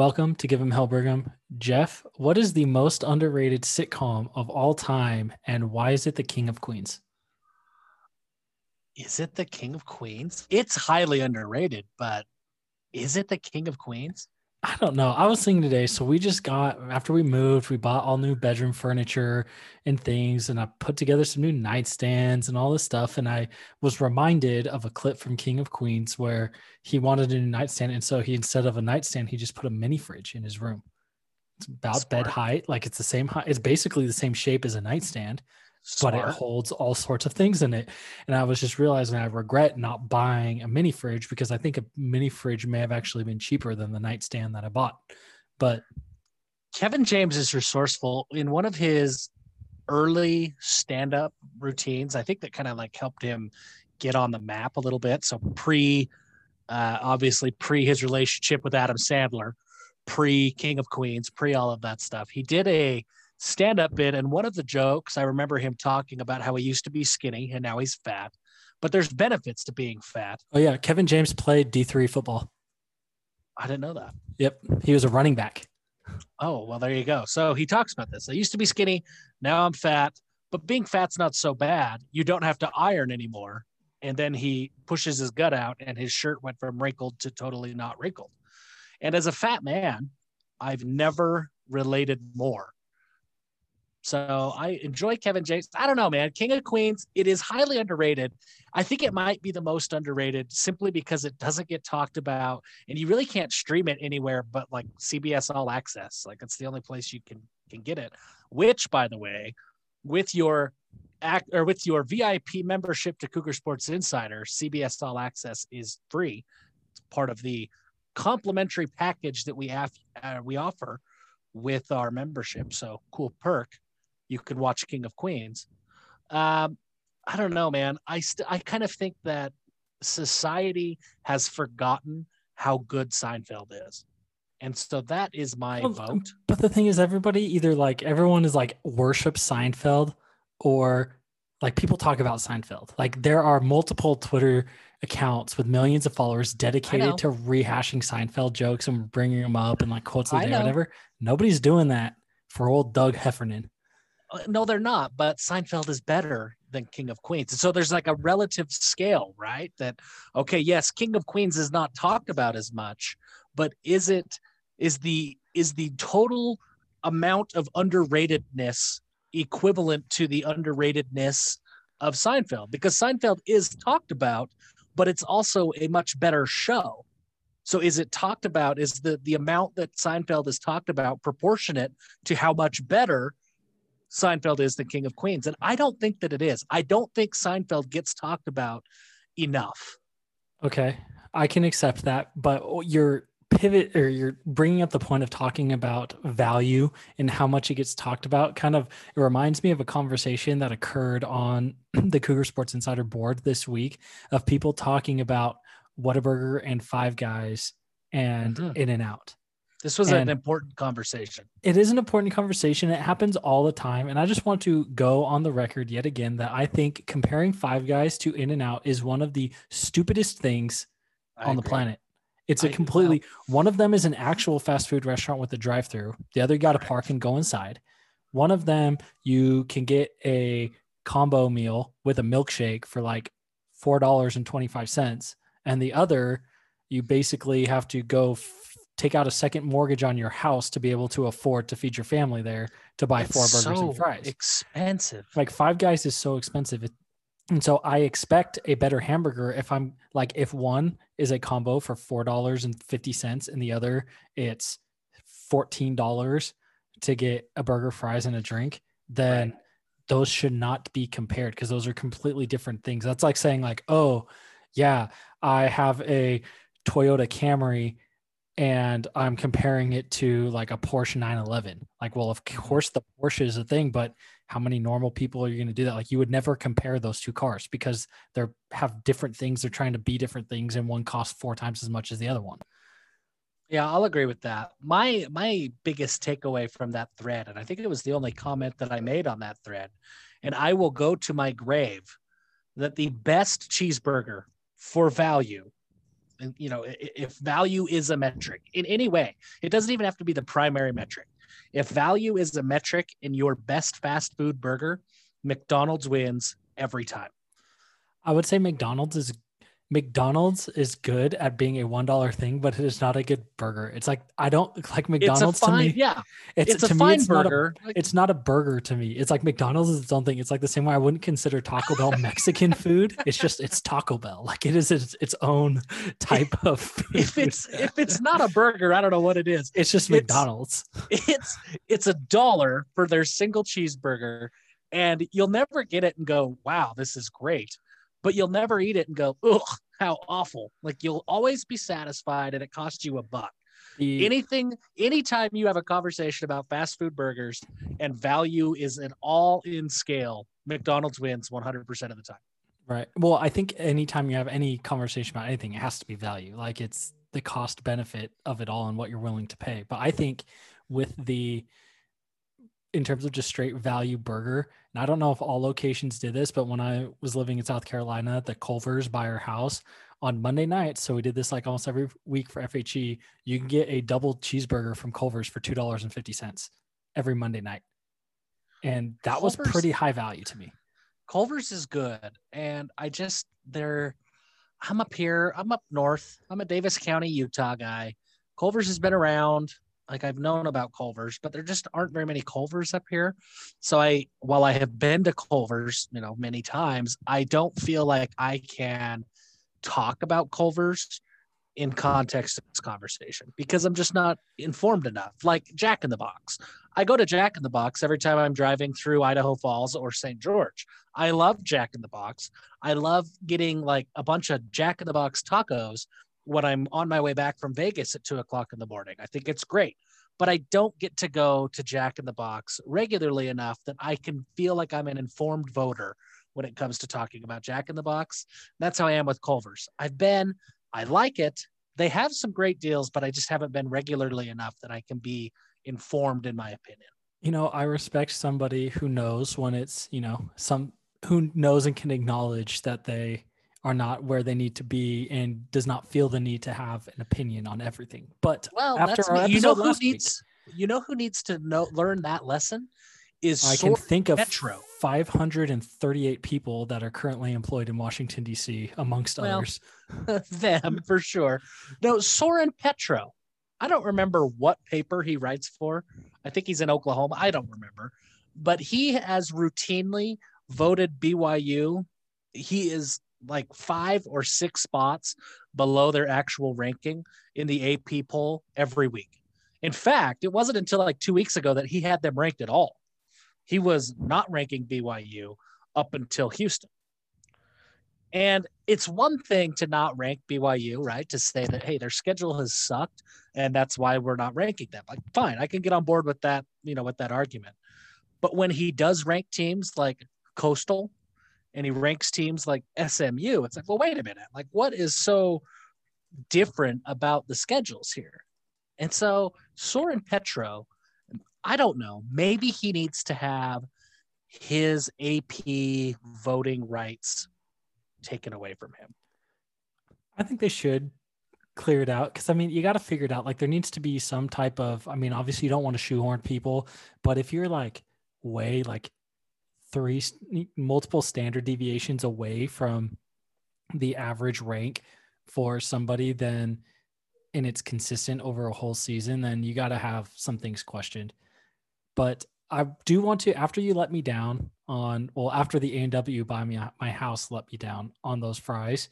Welcome to Give Him Hell Brigham. Jeff, what is the most underrated sitcom of all time and why is it The King of Queens? Is it The King of Queens? It's highly underrated, but is it The King of Queens? I don't know. I was thinking today. So we just got after we moved, we bought all new bedroom furniture and things, and I put together some new nightstands and all this stuff. And I was reminded of a clip from King of Queens where he wanted a new nightstand, and so he instead of a nightstand, he just put a mini fridge in his room. It's about Smart. bed height, like it's the same height. It's basically the same shape as a nightstand, but it holds all sorts of things in it. And I was just realizing I regret not buying a mini fridge because I think a mini fridge may have actually been cheaper than the nightstand that I bought. But Kevin James is resourceful in one of his early stand-up routines. I think that kind of like helped him get on the map a little bit. So pre, uh, obviously pre his relationship with Adam Sandler, pre King of Queens, pre all of that stuff. He did a stand-up bit, and one of the jokes I remember him talking about how he used to be skinny and now he's fat, but there's benefits to being fat. oh yeah, Kevin James played D3 football. I didn't know that. Yep. He was a running back. Oh, well, there you go. So he talks about this. I used to be skinny. Now I'm fat, but being fat's not so bad. You don't have to iron anymore. And then he pushes his gut out, and his shirt went from wrinkled to totally not wrinkled. And as a fat man, I've never related more. So I enjoy Kevin James. I don't know, man. King of Queens, it is highly underrated. I think it might be the most underrated simply because it doesn't get talked about and you really can't stream it anywhere but like CBS All Access. Like it's the only place you can can get it. Which, by the way, with your act or with your VIP membership to Cougar Sports Insider, CBS All Access is free. It's part of the complimentary package that we have uh, we offer with our membership. So cool perk. You could watch King of Queens. Um, I don't know, man. I st- I kind of think that society has forgotten how good Seinfeld is. And so that is my Well, vote. But the thing is, everybody either like everyone is like worship Seinfeld or like people talk about Seinfeld. Like there are multiple Twitter accounts with millions of followers dedicated to rehashing Seinfeld jokes and bringing them up and like quotes of the day or whatever. Nobody's doing that for old Doug Heffernan. Uh, No, they're not, but Seinfeld is better than King of Queens. So there's like a relative scale, right? That okay, yes, King of Queens is not talked about as much, but is it is the is the total amount of underratedness equivalent to the underratedness of Seinfeld? Because Seinfeld is talked about, but it's also a much better show. So is it talked about? Is the the amount that Seinfeld is talked about proportionate to how much better Seinfeld is the King of Queens. And I don't think that it is. I don't think Seinfeld gets talked about enough. Okay, I can accept that, but your pivot or you're bringing up the point of talking about value and how much it gets talked about kind of it reminds me of a conversation that occurred on the Cougar Sports Insider board this week of people talking about Whataburger and Five Guys and Mhm. In and Out. This was an important conversation. It is an important conversation. It happens all the time. And I just want to go on the record yet again that I think comparing Five Guys to In and Out is one of the stupidest things I on the planet. It's a completely one of them is an actual fast food restaurant with a drive-through. The other you got to park and go inside. One of them you can get a combo meal with a milkshake for like four dollars and twenty-five cents, and the other you basically have to go f- take out a second mortgage on your house to be able to afford to feed your family there to buy It's four burgers so and fries Expensive. like five guys is so expensive It- and so i expect a better hamburger if i'm like if one is a combo for four dollars and 50 cents and the other it's 14 dollars to get a burger fries and a drink then Right. those should not be compared because those are completely different things that's like saying like oh yeah i have a toyota camry and i'm comparing it to like a porsche 911 like well of mm-hmm. course the porsche is a thing but how many normal people are you going to do that? Like you would never compare those two cars because they're have different things they're trying to be different things and one costs four times as much as the other one. Yeah, I'll agree with that. My my biggest takeaway from that thread, and I think it was the only comment that I made on that thread, and I will go to my grave that the best cheeseburger for value you know, if value is a metric in any way, it doesn't even have to be the primary metric. If value is a metric in your best fast food burger, McDonald's wins every time. I would say McDonald's is McDonald's is good at being a one dollar thing, but it is not a good burger. It's like I don't like McDonald's fine, to me. Yeah, it's, it's a fine me, it's burger. Not a, it's not a burger to me. It's like McDonald's is its own thing. It's like the same way I wouldn't consider Taco Bell Mexican food. It's just it's Taco Bell. Like it is its, its own type of food. if it's if it's not a burger, I don't know what it is. It's just It's- McDonald's. It's it's a dollar for their single cheeseburger, and you'll never get it and go, "Wow, this is great," but you'll never eat it and go, "Ugh, how awful!" Like you'll always be satisfied, and it costs you a buck. The- anything anytime you have a conversation about fast food burgers and value is an all in scale mcdonald's wins 100% of the time Right. Well, I think anytime you have any conversation about anything, it has to be value. Like it's the cost benefit of it all and what you're willing to pay. But I think with the, in terms of just straight value burger, and I don't know if all locations did this, but when I was living in South Carolina, the Culver's by our house on Monday night, so we did this like almost every week for FHE, you can get a double cheeseburger from Culver's for $2.50 every Monday night. And that was pretty high value to me. culver's is good and i just they're i'm up here i'm up north i'm a davis county utah guy culver's has been around like i've known about culver's but there just aren't very many culver's up here. So i while i have been to culver's you know many times i don't feel like i can talk about culver's in context of this conversation because i'm just not informed enough. Like jack in the box. I go to jack in the box every time i'm driving through idaho falls or st george. I love Jack in the Box. I love getting like a bunch of Jack in the Box tacos when I'm on my way back from Vegas at two o'clock in the morning. I think it's great, but I don't get to go to Jack in the Box regularly enough that I can feel like I'm an informed voter when it comes to talking about Jack in the Box. That's how I am with Culver's. I've been, I like it. They have some great deals, but I just haven't been regularly enough that I can be informed in my opinion. you know i respect somebody who knows when it's you know some who knows and can acknowledge that they are not where they need to be and does not feel the need to have an opinion on everything but Well, after that's our me. you know episode who last week, needs you know who needs to know learn that lesson is i can think of Metro. 538 people that are currently employed in washington d.c amongst Well, others them for sure. No, Soren Petro. I don't remember what paper he writes for. I think he's in Oklahoma. I don't remember, but he has routinely voted BYU. He is like five or six spots below their actual ranking in the AP poll every week. In fact, it wasn't until like two weeks ago that he had them ranked at all. He was not ranking BYU up until Houston. And it's one thing to not rank BYU, right? To say that, hey, their schedule has sucked and that's why we're not ranking them. Like, fine, I can get on board with that, you know, with that argument. But when he does rank teams like Coastal and he ranks teams like SMU, it's like, well, wait a minute. Like, what is so different about the schedules here? And so Soren Petro, I don't know, maybe he needs to have his AP voting rights taken away from him. I think they should clear it out because I mean you got to figure it out. Like there needs to be some type of. I mean, obviously you don't want to shoehorn people, but if you're like way like three multiple standard deviations away from the average rank for somebody, then and it's consistent over a whole season, then you got to have some things questioned. But I do want to after you let me down on well after the A and W buy me my house let me down on those fries.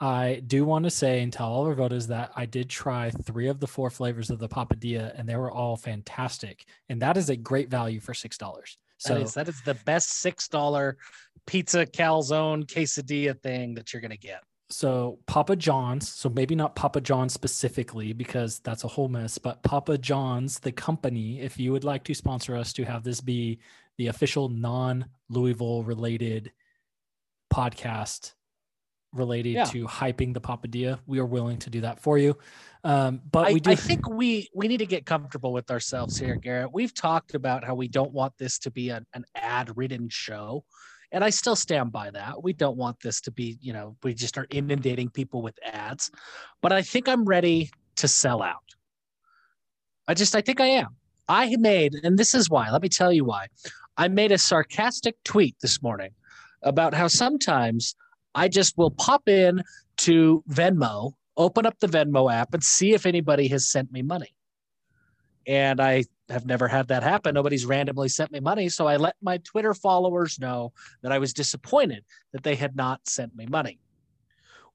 I do want to say and tell all our voters that I did try three of the four flavors of the papadilla and they were all fantastic. And that is a great value for six dollars. So that is that is the best six dollar pizza calzone quesadilla thing that you're gonna get. so Papa John's, so maybe not Papa John's specifically because that's a whole mess, but Papa John's, the company, if you would like to sponsor us to have this be the official non Louisville related podcast related Yeah. to hyping the papadilla, we are willing to do that for you. Um, but I, we do I think we we need to get comfortable with ourselves here, Garrett. We've talked about how we don't want this to be an, an ad ridden show. And I still stand by that. We don't want this to be, you know, we just are inundating people with ads. But I think I'm ready to sell out. I just, I think I am. I made, and this is why, let me tell you why. I made a sarcastic tweet this morning about how sometimes I just will pop in to Venmo, open up the Venmo app, and see if anybody has sent me money. And I have never had that happen. Nobody's randomly sent me money. So I let my Twitter followers know that I was disappointed that they had not sent me money.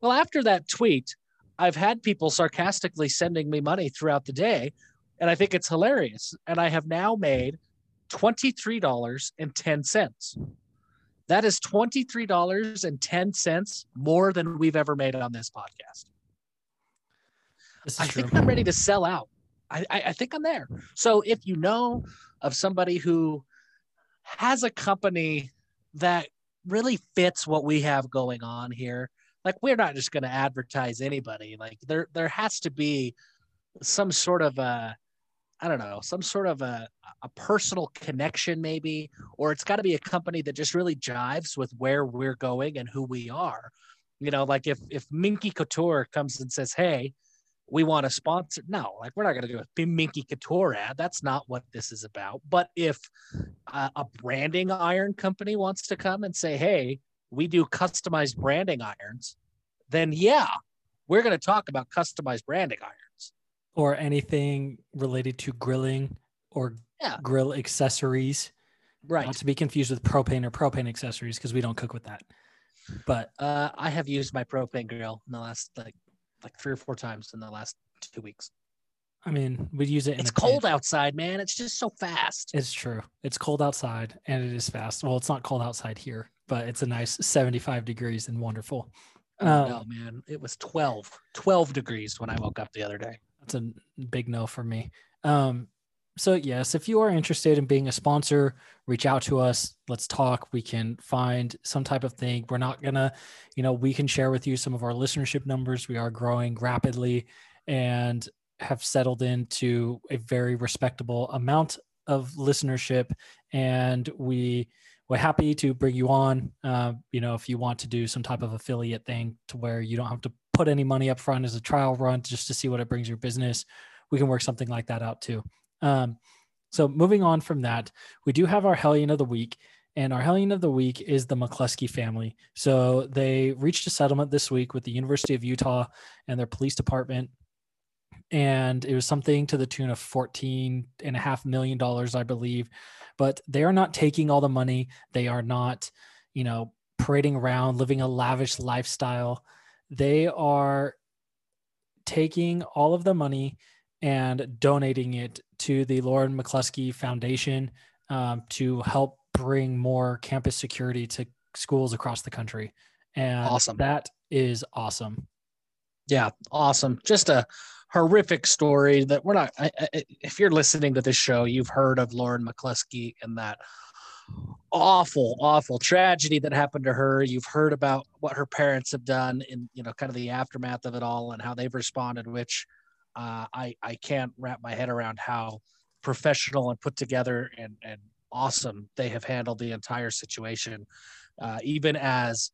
Well, after that tweet, I've had people sarcastically sending me money throughout the day. And I think it's hilarious. And I have now made $23.10. That is $23.10 more than we've ever made on this podcast. This I true. think I'm ready to sell out. I, I think I'm there. So if you know of somebody who has a company that really fits what we have going on here, like we're not just going to advertise anybody. Like there there has to be some sort of a I don't know, some sort of a, a personal connection, maybe, or it's got to be a company that just really jives with where we're going and who we are. You know, like if if Minky Couture comes and says, "Hey, we want to sponsor. No, like we're not going to do a Minky Couture ad. That's not what this is about. But if uh, a branding iron company wants to come and say, hey, we do customized branding irons, then yeah, we're going to talk about customized branding irons. Or anything related to grilling or yeah. grill accessories. Right. Not to be confused with propane or propane accessories because we don't cook with that. But uh, I have used my propane grill in the last like like three or four times in the last two weeks. I mean, we use it. it's cold outside, man. It's just so fast. It's true. It's cold outside and it is fast. Well, it's not cold outside here, but it's a nice 75 degrees and wonderful. Um, no, man. It was 12, 12 degrees when I woke up the other day. That's a big no for me. Um, so yes, if you are interested in being a sponsor, reach out to us. Let's talk. We can find some type of thing. We're not gonna, you know, we can share with you some of our listenership numbers. We are growing rapidly and have settled into a very respectable amount of listenership. And we we're happy to bring you on. Uh, you know, if you want to do some type of affiliate thing to where you don't have to put any money up front as a trial run just to see what it brings your business, we can work something like that out too. Um, so moving on from that, we do have our Hellion of the Week. And our Hellion of the Week is the McCluskey family. So they reached a settlement this week with the University of Utah and their police department. And it was something to the tune of $14.5 million, I believe. But they are not taking all the money. They are not, you know, parading around, living a lavish lifestyle. They are taking all of the money and donating it to the Lauren McCluskey Foundation um, to help bring more campus security to schools across the country. And awesome. that is awesome. Yeah, awesome. Just a horrific story that we're not. I, I, if you're listening to this show, you've heard of Lauren McCluskey and that awful, awful tragedy that happened to her. You've heard about what her parents have done in, you know, kind of the aftermath of it all and how they've responded, which uh, I I can't wrap my head around how professional and put together and and awesome they have handled the entire situation, uh, even as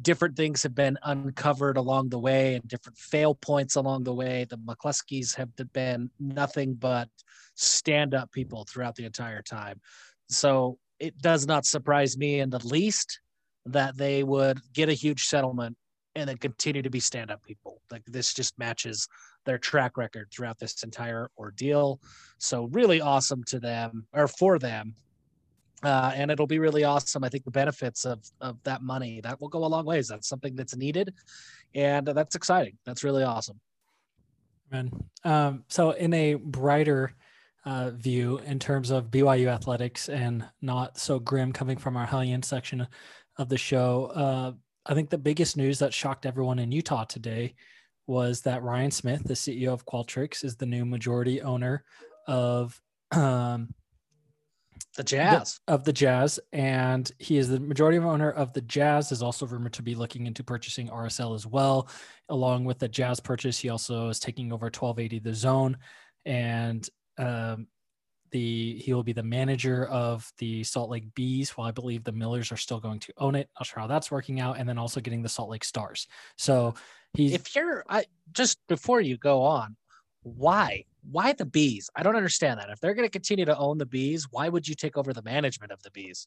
different things have been uncovered along the way and different fail points along the way. The McCluskeys have been nothing but stand up people throughout the entire time. So it does not surprise me in the least that they would get a huge settlement and then continue to be stand up people. Like this just matches their track record throughout this entire ordeal. So really awesome to them or for them. Uh, and it'll be really awesome. I think the benefits of of that money that will go a long ways. That's something that's needed, and that's exciting. That's really awesome. Man, um, so in a brighter uh, view in terms of BYU athletics and not so grim coming from our Hellion section of the show, uh, I think the biggest news that shocked everyone in Utah today was that Ryan Smith, the CEO of Qualtrics, is the new majority owner of um, the Jazz the, of the Jazz, and he is the majority owner of the Jazz. Is also rumored to be looking into purchasing RSL as well. Along with the Jazz purchase, he also is taking over 1280 The Zone, and um, the he will be the manager of the Salt Lake Bees, while I believe the Millers are still going to own it. Not sure how that's working out, and then also getting the Salt Lake Stars. So he's if you're I just before you go on, why? Why the bees? I don't understand that. If they're going to continue to own the bees, why would you take over the management of the bees?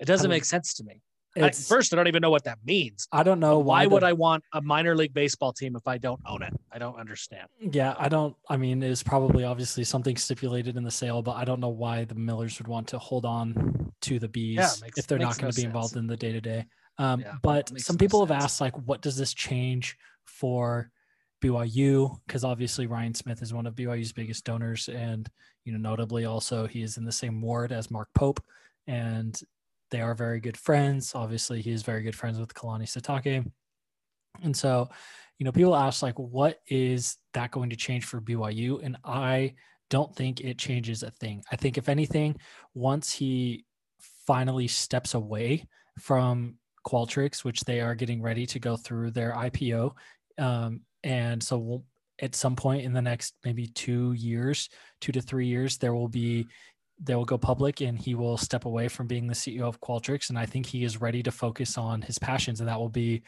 It doesn't I mean, make sense to me. I, it's, first, I don't even know what that means. I don't know Why why, would I want a minor league baseball team if I don't own it? I don't understand. Yeah, I don't. I mean, it's probably obviously something stipulated in the sale, but I don't know why the Millers would want to hold on to the bees makes- if they're not going no to be sense. involved in the day to day. Um, but some no people have sense. asked, like, what does this change for BYU? Because obviously Ryan Smith is one of BYU's biggest donors, and you know, notably also he is in the same ward as Mark Pope, and they are very good friends. Obviously, he is very good friends with Kalani Sitake, and so you know, people ask like, what is that going to change for BYU? And I don't think it changes a thing. I think if anything, once he finally steps away from Qualtrics, which they are getting ready to go through their IPO, um, and so we'll, at some point in the next maybe two years, two to three years, there will be they will go public and he will step away from being the CEO of Qualtrics. And I think he is ready to focus on his passions, and that will be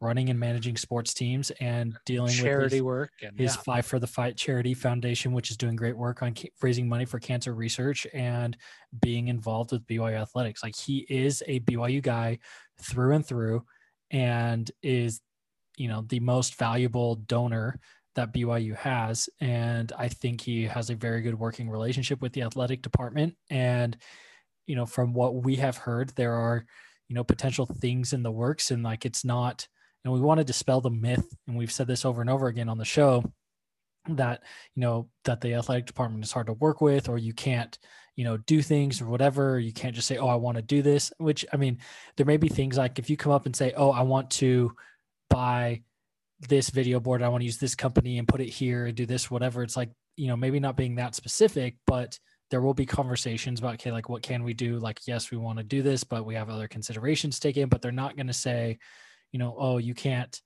running and managing sports teams and dealing with Charity work and his yeah. Five for the Fight charity foundation, which is doing great work on raising money for cancer research and being involved with BYU athletics. Like he is a BYU guy through and through, and is you know the most valuable donor that BYU has. And I think he has a very good working relationship with the athletic department. And you know, from what we have heard, there are you know potential things in the works, and like it's not and we want to dispel the myth and we've said this over and over again on the show that you know that the athletic department is hard to work with or you can't you know do things or whatever you can't just say oh i want to do this which i mean there may be things like if you come up and say oh i want to buy this video board i want to use this company and put it here and do this whatever. It's like you know maybe not being that specific but there will be conversations about okay like what can we do? Like yes we want to do this but we have other considerations taken but they're not going to say you know oh you can't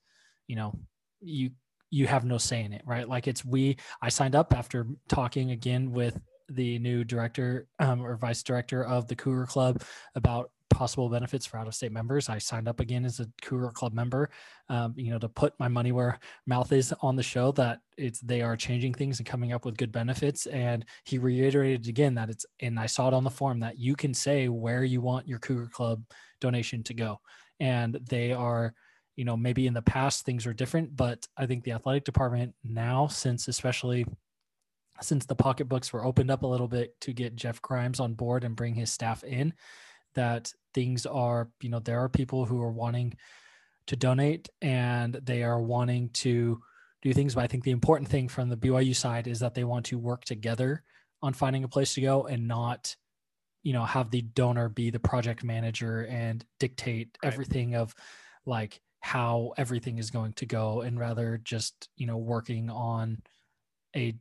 you know you you have no say in it right? Like it's we i signed up after talking again with the new director um, or vice director of the cougar club about possible benefits for out of state members. I signed up again as a cougar club member um, you know to put my money where mouth is on the show that it's they are changing things and coming up with good benefits. And he reiterated again that it's and i saw it on the form that you can say where you want your cougar club donation to go. And they are you know maybe in the past things were different but i think the athletic department now since especially since the pocketbooks were opened up a little bit to get jeff grimes on board and bring his staff in that things are you know there are people who are wanting to donate and they are wanting to do things but i think the important thing from the byu side is that they want to work together on finding a place to go and not you know have the donor be the project manager and dictate Right. everything of like how everything is going to go and rather just you know working on a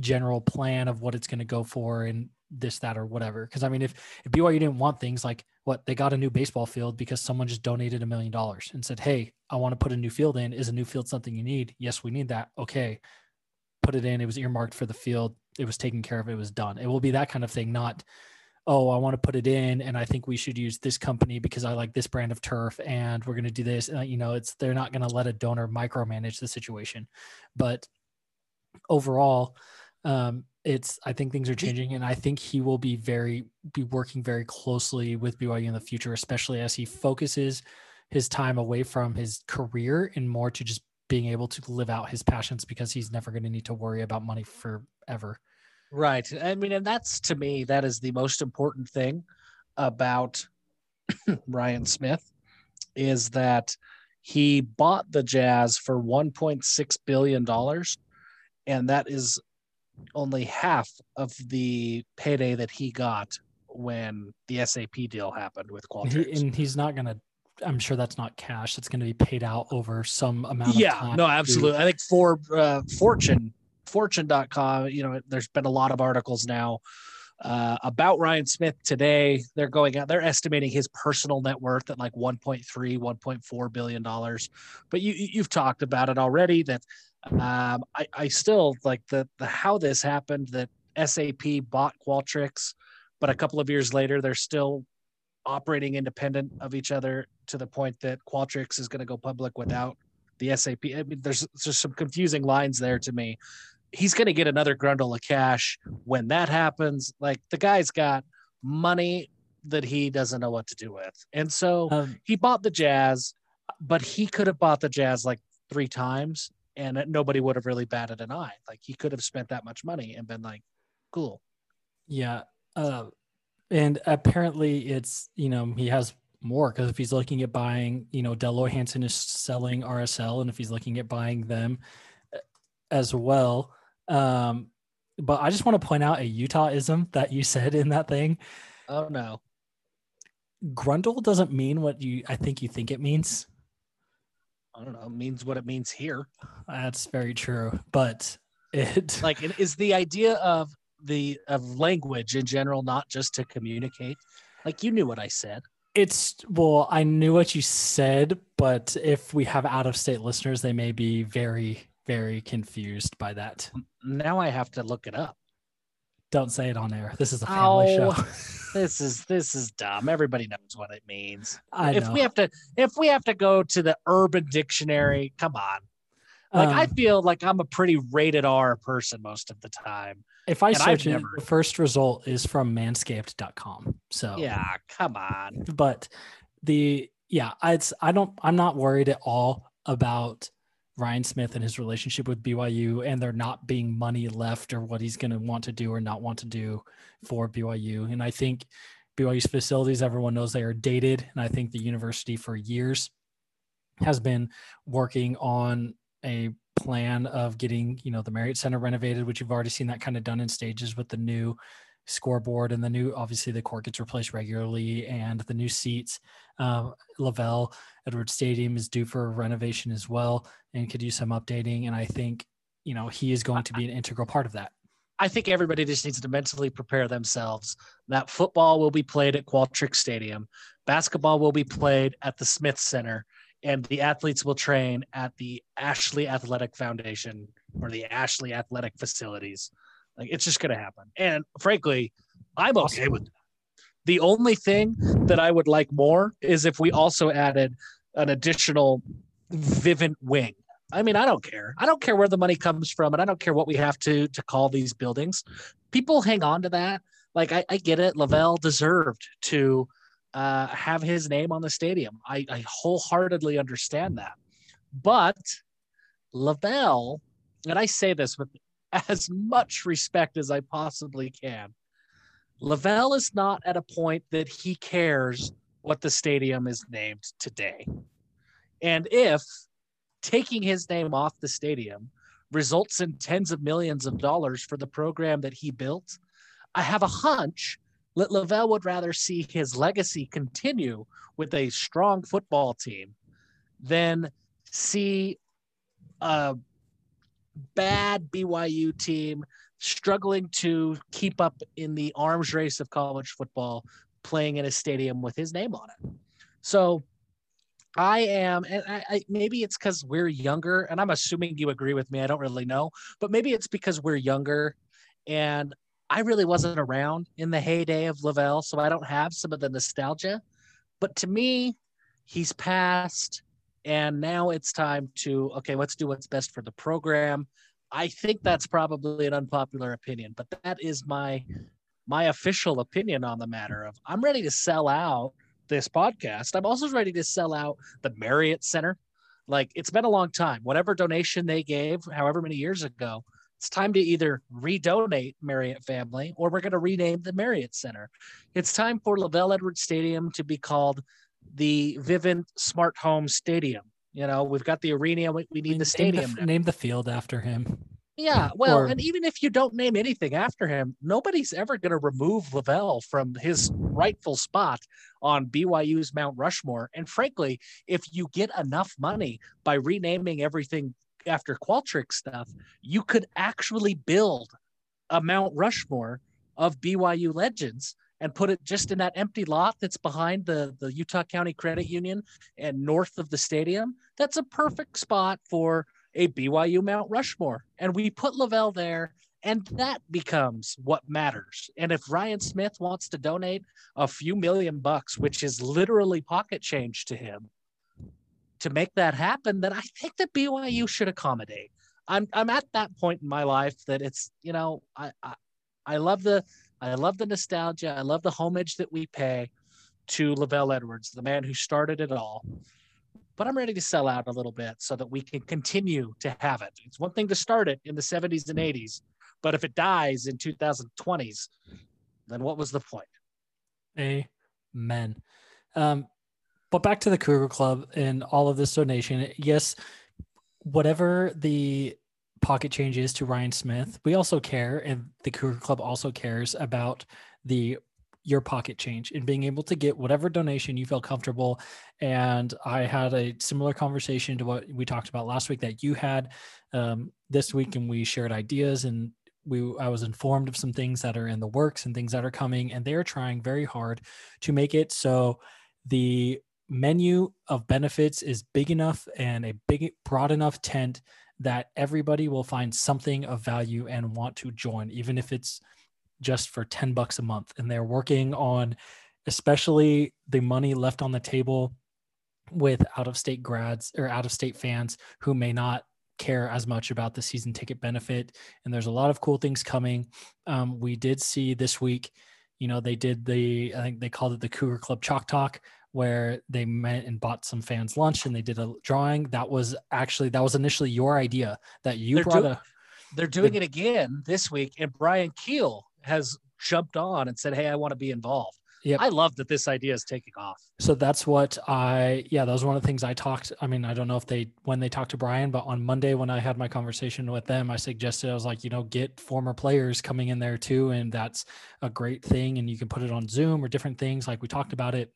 general plan of what it's going to go for and this that or whatever. Because i mean if if BYU didn't want things like what they got a new baseball field because someone just donated a million dollars and said hey i want to put a new field in. Is a new field something you need? Yes we need that. Okay. Put it in. It was earmarked for the field. It was taken care of. It was done. It will be that kind of thing not oh i want to put it in and i think we should use this company because i like this brand of turf and we're going to do this. And, you know it's they're not going to let a donor micromanage the situation. But overall um it's i think things are changing and i think he will be very be working very closely with byu in the future especially as he focuses his time away from his career and more to just being able to live out his passions because he's never going to need to worry about money forever Right. I mean, and that's to me, that is the most important thing about Ryan Smith is that he bought the Jazz for $1.6 billion. And that is only half of the payday that he got when the SAP deal happened with Qualtrics. he, and he's not going to i'm sure that's not cash. That's going to be paid out over some amount of yeah no to- absolutely. I think for uh, fortune fortune.com you know there's been a lot of articles now uh, about ryan smith today. They're going out they're estimating his personal net worth at like 1.3 1.4 billion dollars. But you- you've talked about it already that um, I, I still like the the how this happened that SAP bought Qualtrics, but a couple of years later, they're still operating independent of each other to the point that Qualtrics is going to go public without the SAP. I mean, there's just some confusing lines there to me. He's going to get another grundle of cash when that happens. Like the guy's got money that he doesn't know what to do with. And so Um, he bought the Jazz, but he could have bought the Jazz like three times and nobody would have really batted an eye. Like he could have spent that much money and been like, cool. Yeah. Uh, and apparently it's, you know, he has more because if he's looking at buying, you know, Dell Loy Hansen is selling RSL and if he's looking at buying them uh, as well. Um, but I just want to point out a Utahism that you said in that thing. Oh no. Grundle doesn't mean what you I think you think it means. I don't know. It means what it means here. That's very true. But it Like it is the idea of the of language in general, not just to communicate. Like you knew what I said. It's well, I knew what you said, but if we have out of state listeners, they may be very, very confused by that. Now I have to look it up. Don't say it on air. This is a family Ow. show. This is this is dumb. Everybody knows what it means. I if know. we have to if we have to go to the urban dictionary, come on. Like I Um, feel like I'm a pretty rated R person most of the time. if I and I've search it, never- the first result is from manscaped.com. So Yeah, come on. but the yeah, it's I don't I'm not worried at all about Ryan Smith and his relationship with BYU and there not being money left or what he's going to want to do or not want to do for BYU. And I think BYU's facilities, everyone knows they are dated. And I think the university for years has been working on a plan of getting, you know, the Marriott Center renovated, which you've already seen that kind of done in stages with the new scoreboard and the new obviously the court gets replaced regularly and the new seats uh, lavell edwards stadium is due for renovation as well and could use some updating and i think you know he is going to be an integral part of that I think everybody just needs to mentally prepare themselves that football will be played at Qualtrics Stadium, basketball will be played at the Smith Center, and the athletes will train at the Ashley Athletic Foundation or the Ashley Athletic Facilities. Like it's just going to happen. And frankly, I'm okay with that. The only thing that I would like more is if we also added an additional Vivint wing. I mean, I don't care. I don't care where the money comes from, and I don't care what we have to to call these buildings. People hang on to that. Like I, I get it. LaVell deserved to uh, have his name on the stadium. I, I wholeheartedly understand that. But LaVell, and I say this with as much respect as I possibly can, LaVell is not at a point that he cares what the stadium is named today. And if taking his name off the stadium results in tens of millions of dollars for the program that he built, I have a hunch that LaVell would rather see his legacy continue with a strong football team than see a bad BYU team struggling to keep up in the arms race of college football playing in a stadium with his name on it. So I am, and I, I maybe it's because we're younger, and I'm assuming you agree with me. I don't really know, but maybe it's because we're younger, and I really wasn't around in the heyday of LaVell, so I don't have some of the nostalgia. But to me, he's passed, and now it's time to okay, let's do what's best for the program. I think that's probably an unpopular opinion, but that is my my official opinion on the matter of I'm ready to sell out this podcast. I'm also ready to sell out the Marriott Center. Like it's been a long time. Whatever donation they gave, however many years ago, it's time to either redonate Marriott family or we're going to rename the Marriott Center. It's time for LaVell Edwards Stadium to be called the Vivint Smart Home Stadium. You know, we've got the arena. We, we need the stadium. the, name the field after him Yeah, well, Or- and even if you don't name anything after him, nobody's ever going to remove LaVell from his rightful spot on BYU's Mount Rushmore. And frankly, if you get enough money by renaming everything after Qualtrics stuff, you could actually build a Mount Rushmore of BYU legends and put it just in that empty lot that's behind the, the Utah County Credit Union and north of the stadium. That's a perfect spot for a BYU Mount Rushmore. And we put LaVell there And that becomes what matters. And if Ryan Smith wants to donate a few million bucks, which is literally pocket change to him, to make that happen, then I think that BYU should accommodate. I'm I'm at that point in my life that it's you know I I, I love the I love the nostalgia. I love the homage that we pay to LaVell Edwards, the man who started it all. But I'm ready to sell out a little bit so that we can continue to have it. It's one thing to start it in the 70s and 80s, but if it dies in 2020s, then what was the point? Amen. Um, but back to the Cougar Club and all of this donation. Yes, whatever the pocket changes to Ryan Smith, we also care, and the Cougar Club also cares about the your pocket change and being able to get whatever donation you feel comfortable. And I had a similar conversation to what we talked about last week that you had um, this week, and we shared ideas and we I was informed of some things that are in the works and things that are coming, and they are trying very hard to make it so the menu of benefits is big enough and a big broad enough tent that everybody will find something of value and want to join even if it's just for 10 bucks a month. And they're working on especially the money left on the table with out of state grads or out of state fans who may not care as much about the season ticket benefit. And there's a lot of cool things coming. Um, we did see this week you know they did the i think they called it the cougar club chalk talk where they met and bought some fans lunch and they did a drawing. That was actually that was initially your idea that you they're brought do- a. They're doing it again this week, and Bryan Kehl has jumped on and said, "Hey, I want to be involved." Yep. I love that this idea is taking off. So that's what I yeah, that was one of the things I talked. I mean, I don't know if they when they talked to Brian, but on Monday when I had my conversation with them, I suggested I was like, you know, get former players coming in there too, and that's a great thing. And you can put it on Zoom or different things like we talked about it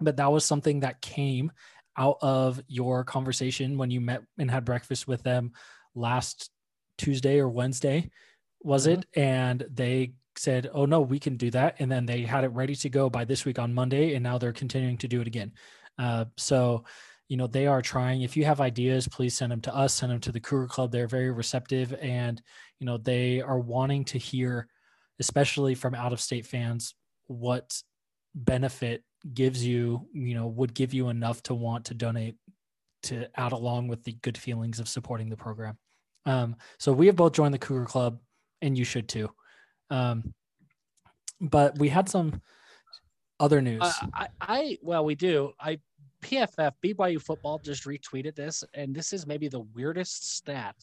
but that was something that came out of your conversation when you met and had breakfast with them last Tuesday or Wednesday, was mm-hmm. it? And they said, "Oh no, we can do that," and then they had it ready to go by this week on Monday, and now they're continuing to do it again. Uh, so, you know, they are trying. If you have ideas, please send them to us. Send them to the Cougar Club. They're very receptive, and you know, they are wanting to hear, especially from out of state fans, what benefit gives you, you know, would give you enough to want to donate to add along with the good feelings of supporting the program. Um, so we have both joined the Cougar Club, and you should too. Um, but we had some other news. Uh, I, I well, we do. I PFF BYU football just retweeted this, and this is maybe the weirdest stat.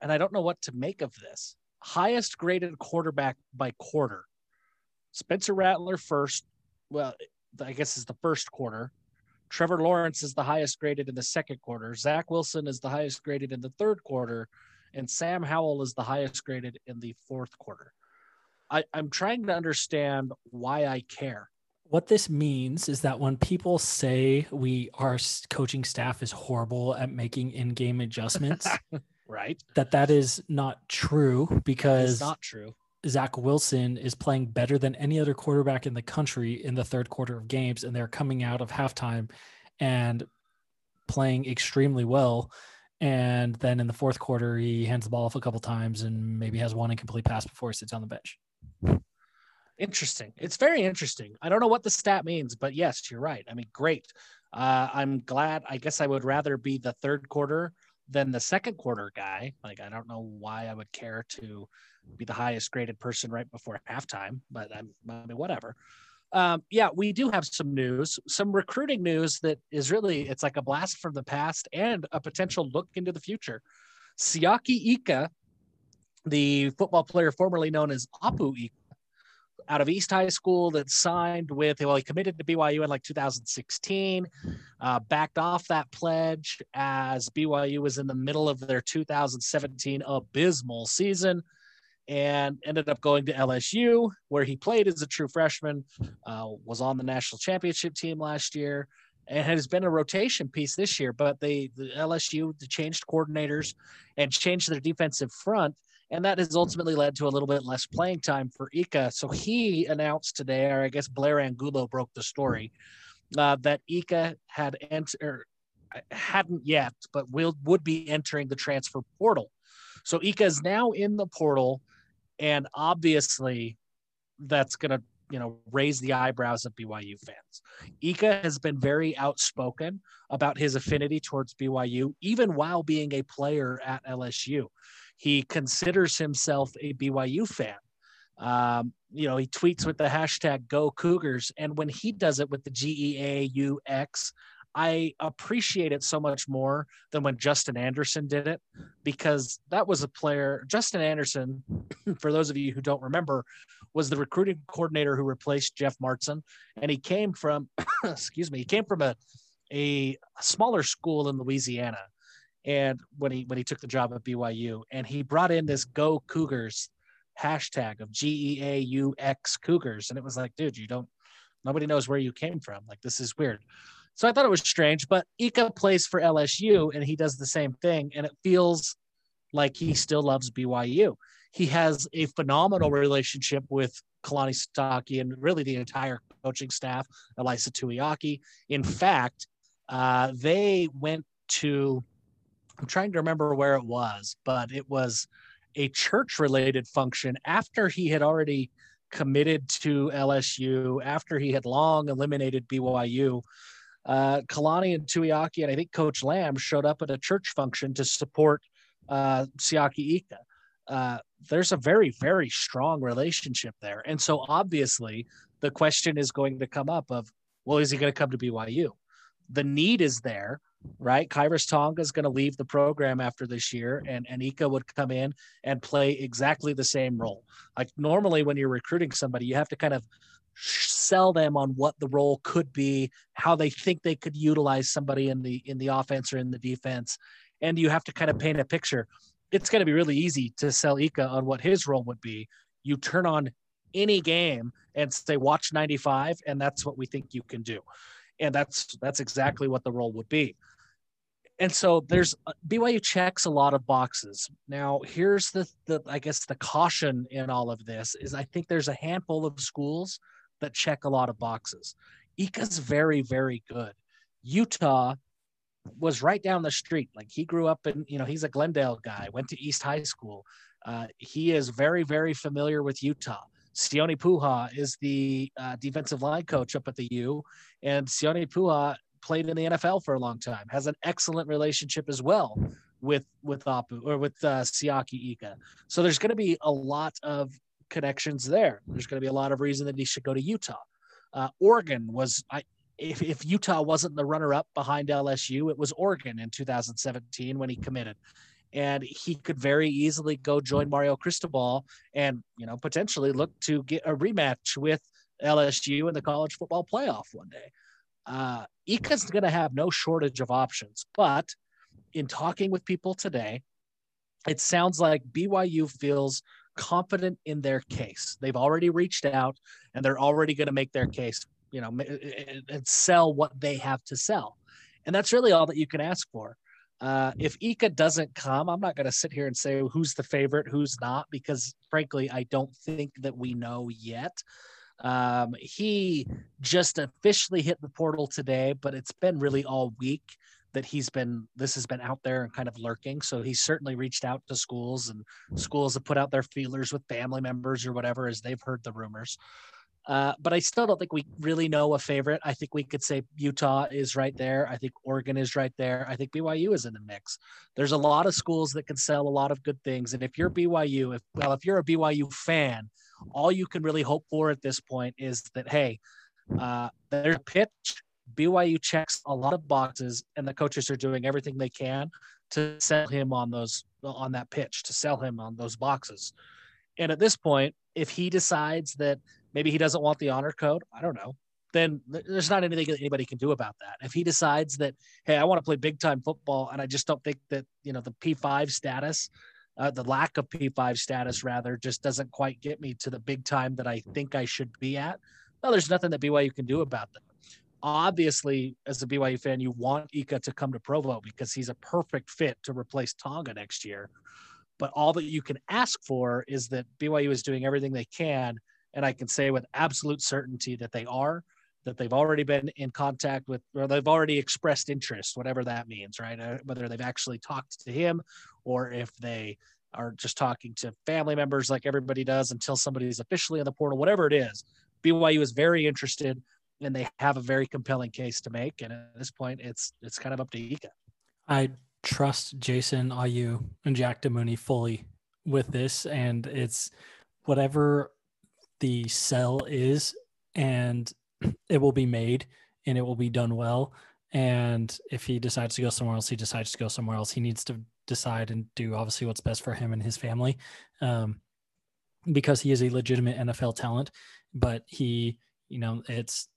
And I don't know what to make of this. Highest graded quarterback by quarter. Spencer Rattler first, well, I guess is the first quarter. Trevor Lawrence is the highest graded in the second quarter. Zach Wilson is the highest graded in the third quarter, and Sam Howell is the highest graded in the fourth quarter. I, I'm trying to understand why I care. What this means is that when people say we our coaching staff is horrible at making in-game adjustments, right? That that is not true because it's not true. Zach Wilson is playing better than any other quarterback in the country in the third quarter of games, and they're coming out of halftime and playing extremely well. And then in the fourth quarter, he hands the ball off a couple times and maybe has one incomplete pass before he sits on the bench. Interesting. It's very interesting. I don't know what the stat means, but yes, you're right. I mean, great. Uh, I'm glad. I guess I would rather be the third quarter than the second quarter guy. Like, I don't know why I would care to be the highest graded person right before halftime, but I'm, I mean, whatever. Um, yeah, we do have some news, some recruiting news that is really, it's like a blast from the past and a potential look into the future. Siaki Ika, the football player formerly known as Apu Ika, out of East High School that signed with, well, he committed to BYU in like 2016, uh, backed off that pledge as BYU was in the middle of their 2017 abysmal season and ended up going to LSU, where he played as a true freshman, uh, was on the national championship team last year, and has been a rotation piece this year. But they, the LSU, changed coordinators and changed their defensive front, and that has ultimately led to a little bit less playing time for Ika. So he announced today, or I guess Blair Angulo broke the story, uh, that Ika had entered. Hadn't yet, but will would be entering the transfer portal. So Ika is now in the portal, and obviously that's going to you know raise the eyebrows of BYU fans. Ika has been very outspoken about his affinity towards BYU, even while being a player at LSU. He considers himself a BYU fan. Um, you know, he tweets with the hashtag Go Cougars, and when he does it with the G E A U X, I appreciate it so much more than when Justin Anderson did it because that was a player. Justin Anderson, for those of you who don't remember, was the recruiting coordinator who replaced Geoff Martzen, and he came from, excuse me, he came from a a smaller school in Louisiana, and when he when he took the job at BYU, and he brought in this Go Cougars hashtag of G E A U X Cougars, and it was like, dude, you don't, nobody knows where you came from. Like this is weird. So I thought it was strange, but Ika plays for LSU and he does the same thing, and it feels like he still loves BYU. He has a phenomenal relationship with Kalani Sitake and really the entire coaching staff, Ilaisa Tuiaki. In fact, uh, they went to, I'm trying to remember where it was, but it was a church related function after he had already committed to LSU, after he had long eliminated BYU uh, Kalani and Tuiaki and I think Coach Lamb showed up at a church function to support uh, Siaki Ika. Uh, there's a very, very strong relationship there. And so obviously the question is going to come up of, well, is he going to come to BYU? The need is there, right? Khyiris Tonga is going to leave the program after this year, and, and Ika would come in and play exactly the same role. Like normally when you're recruiting somebody, you have to kind of sell them on what the role could be, how they think they could utilize somebody in the in the offense or in the defense, and you have to kind of paint a picture. It's going to be really easy to sell Ika on what his role would be. You turn on any game and say watch 95 and that's what we think you can do. And that's that's exactly what the role would be. And so there's uh, BYU checks a lot of boxes. Now, here's the the I guess the caution in all of this is I think there's a handful of schools that check a lot of boxes. Ika's very, very good. Utah was right down the street. Like he grew up in, you know, he's a Glendale guy, went to East High School. Uh, he is very, very familiar with Utah. Sione Po'uha is the uh, defensive line coach up at the U, and Sione Po'uha played in the NFL for a long time. Has an excellent relationship as well with with Apu or with uh, Siaki Ika. So there's going to be a lot of connections there. There's going to be a lot of reason that he should go to Utah. Uh, Oregon was I if, if Utah wasn't the runner up behind LSU, it was Oregon in 2017 when he committed. And he could very easily go join Mario Cristobal and, you know, potentially look to get a rematch with LSU in the college football playoff one day. Uh, Ika's going to have no shortage of options. But in talking with people today, it sounds like BYU feels confident in their case. They've already reached out and they're already going to make their case, you know, and sell what they have to sell. And that's really all that you can ask for. Uh, if Ika doesn't come, I'm not going to sit here and say who's the favorite, who's not, because frankly, I don't think that we know yet. Um, he just officially hit the portal today, but it's been really all week that he's been this has been out there and kind of lurking so he's certainly reached out to schools and schools have put out their feelers with family members or whatever as they've heard the rumors uh, but I still don't think we really know a favorite. I think we could say Utah is right there. I think Oregon is right there. I think BYU is in the mix. There's a lot of schools that can sell a lot of good things. And if you're BYU, if well, if you're a BYU fan, all you can really hope for at this point is that hey, uh, a pitch BYU checks a lot of boxes, and the coaches are doing everything they can to sell him on those on that pitch, to sell him on those boxes. And at this point, if he decides that maybe he doesn't want the honor code, I don't know, then there's not anything that anybody can do about that. If he decides that, hey, I want to play big time football, and I just don't think that you know the P5 status, uh, the lack of P5 status rather, just doesn't quite get me to the big time that I think I should be at. Well, there's nothing that BYU can do about that obviously, as a BYU fan, you want Ika to come to Provo because he's a perfect fit to replace Tonga next year. But all that you can ask for is that BYU is doing everything they can. And I can say with absolute certainty that they are, that they've already been in contact with, or they've already expressed interest, whatever that means, right? Uh, whether they've actually talked to him or if they are just talking to family members like everybody does until somebody's officially in the portal, whatever it is. BYU is very interested and they have a very compelling case to make. And at this point, it's it's kind of up to Ika. I trust Jason Ayu and Jack DeMooney fully with this, and it's whatever the sell is, and it will be made and it will be done well. And if he decides to go somewhere else, he decides to go somewhere else. He needs to decide and do obviously what's best for him and his family, um, because he is a legitimate NFL talent. But he, you know, it's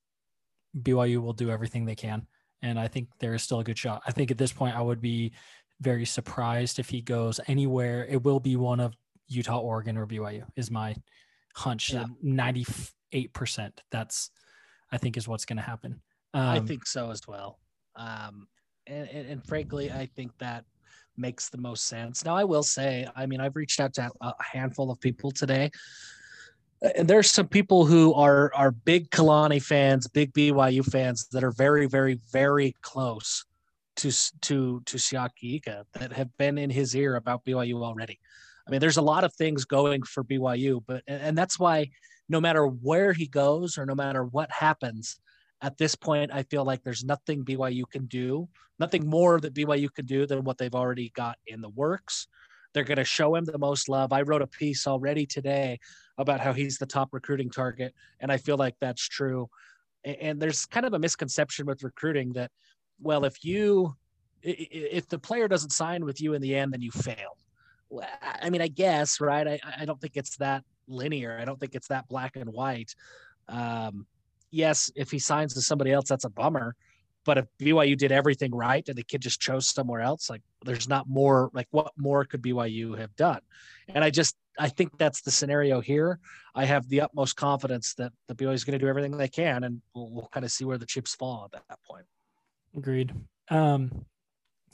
BYU will do everything they can, and I think there is still a good shot. I think at this point, I would be very surprised if he goes anywhere. It will be one of Utah, Oregon, or BYU. Is my hunch. Yeah. Ninety eight percent. That's I think is what's going to happen. Um, I think so as well. Um, and, and, and, frankly, I think that makes the most sense. Now, I will say, I mean, I've reached out to a handful of people today. And there's some people who are are big Kalani fans, big BYU fans that are very, very, very close to to to Siaki Ika that have been in his ear about BYU already. I mean, there's a lot of things going for BYU, but and that's why no matter where he goes or no matter what happens, at this point, I feel like there's nothing BYU can do, nothing more that BYU can do than what they've already got in the works. They're going to show him the most love. I wrote a piece already today about how he's the top recruiting target, and I feel like that's true. And there's kind of a misconception with recruiting that, well, if you if the player doesn't sign with you in the end, then you fail. I mean, I guess, right? I, I don't think it's that linear. I don't think it's that black and white. Um, yes, if he signs to somebody else, that's a bummer. But if BYU did everything right and the kid just chose somewhere else, like there's not more, like what more could BYU have done? And I just, I think that's the scenario here. I have the utmost confidence that the BYU is going to do everything they can, and we'll, we'll kind of see where the chips fall at that point. Agreed. Um,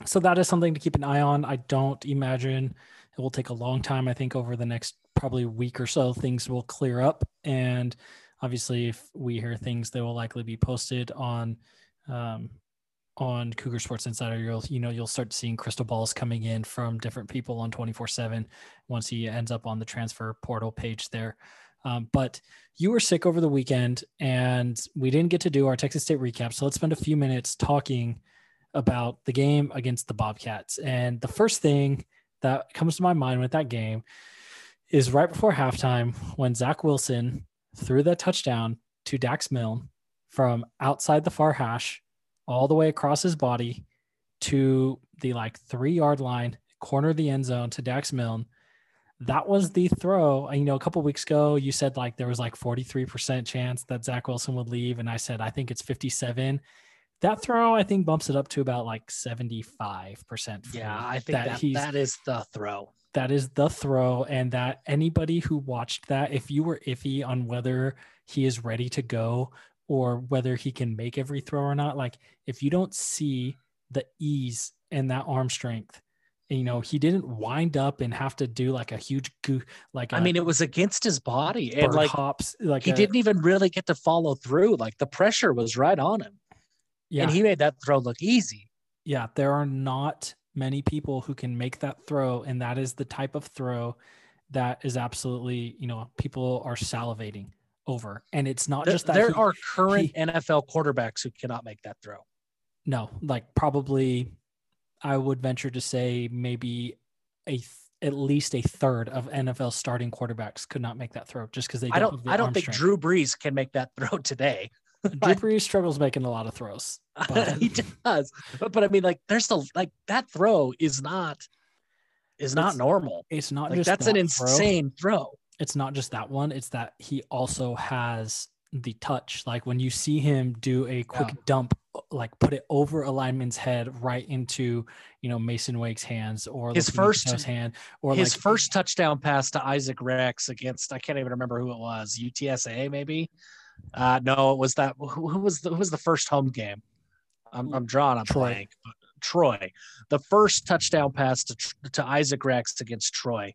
so that is something to keep an eye on. I don't imagine it will take a long time. I think over the next probably week or so, things will clear up. And obviously, if we hear things, they will likely be posted on um, on Cougar Sports Insider. You'll you know you'll start seeing crystal balls coming in from different people on twenty four seven once he ends up on the transfer portal page there. Um, but you were sick over the weekend, and we didn't get to do our Texas State recap. So let's spend a few minutes talking about the game against the Bobcats. And the first thing that comes to my mind with that game is right before halftime when Zach Wilson threw that touchdown to Dax Milne from outside the far hash all the way across his body to the like three yard line, corner of the end zone to Dax Milne. That was the throw. You know, a couple weeks ago, you said like there was like 43% chance that Zach Wilson would leave. And I said, I think it's 57 that throw I think bumps it up to about like 75%. Yeah, I think that, that, that is the throw. That is the throw. And that anybody who watched that, if you were iffy on whether he is ready to go or whether he can make every throw or not, like if you don't see the ease and that arm strength, you know, he didn't wind up and have to do like a huge goo. Like I mean, it was against his body and like hops. Like he a, didn't even really get to follow through. Like the pressure was right on him. Yeah. And he made that throw look easy. Yeah, there are not many people who can make that throw, and that is the type of throw that is absolutely, you know, people are salivating over. And it's not just that there he, are current he, NFL quarterbacks who cannot make that throw. No, like probably I would venture to say maybe a at least a third of NFL starting quarterbacks could not make that throw just because they. Don't I don't. I don't think strength. Drew Brees can make that throw today. Drew Brees struggles making a lot of throws. But... he does, but, but I mean, like, there's the like that throw is not is not it's, normal. It's not like, just that's that an insane throw. throw. It's not just that one. It's that he also has the touch. Like when you see him do a quick yeah. dump, like put it over a lineman's head right into you know Masen Wake's hands or his first hand or his like, first touchdown pass to Isaac Rex against I can't even remember who it was UTSA maybe uh, no, it was that. Who, who, was the who was the first home game? I'm, I'm drawing a Troy. blank. Troy, the first touchdown pass to to Isaac Rex against Troy.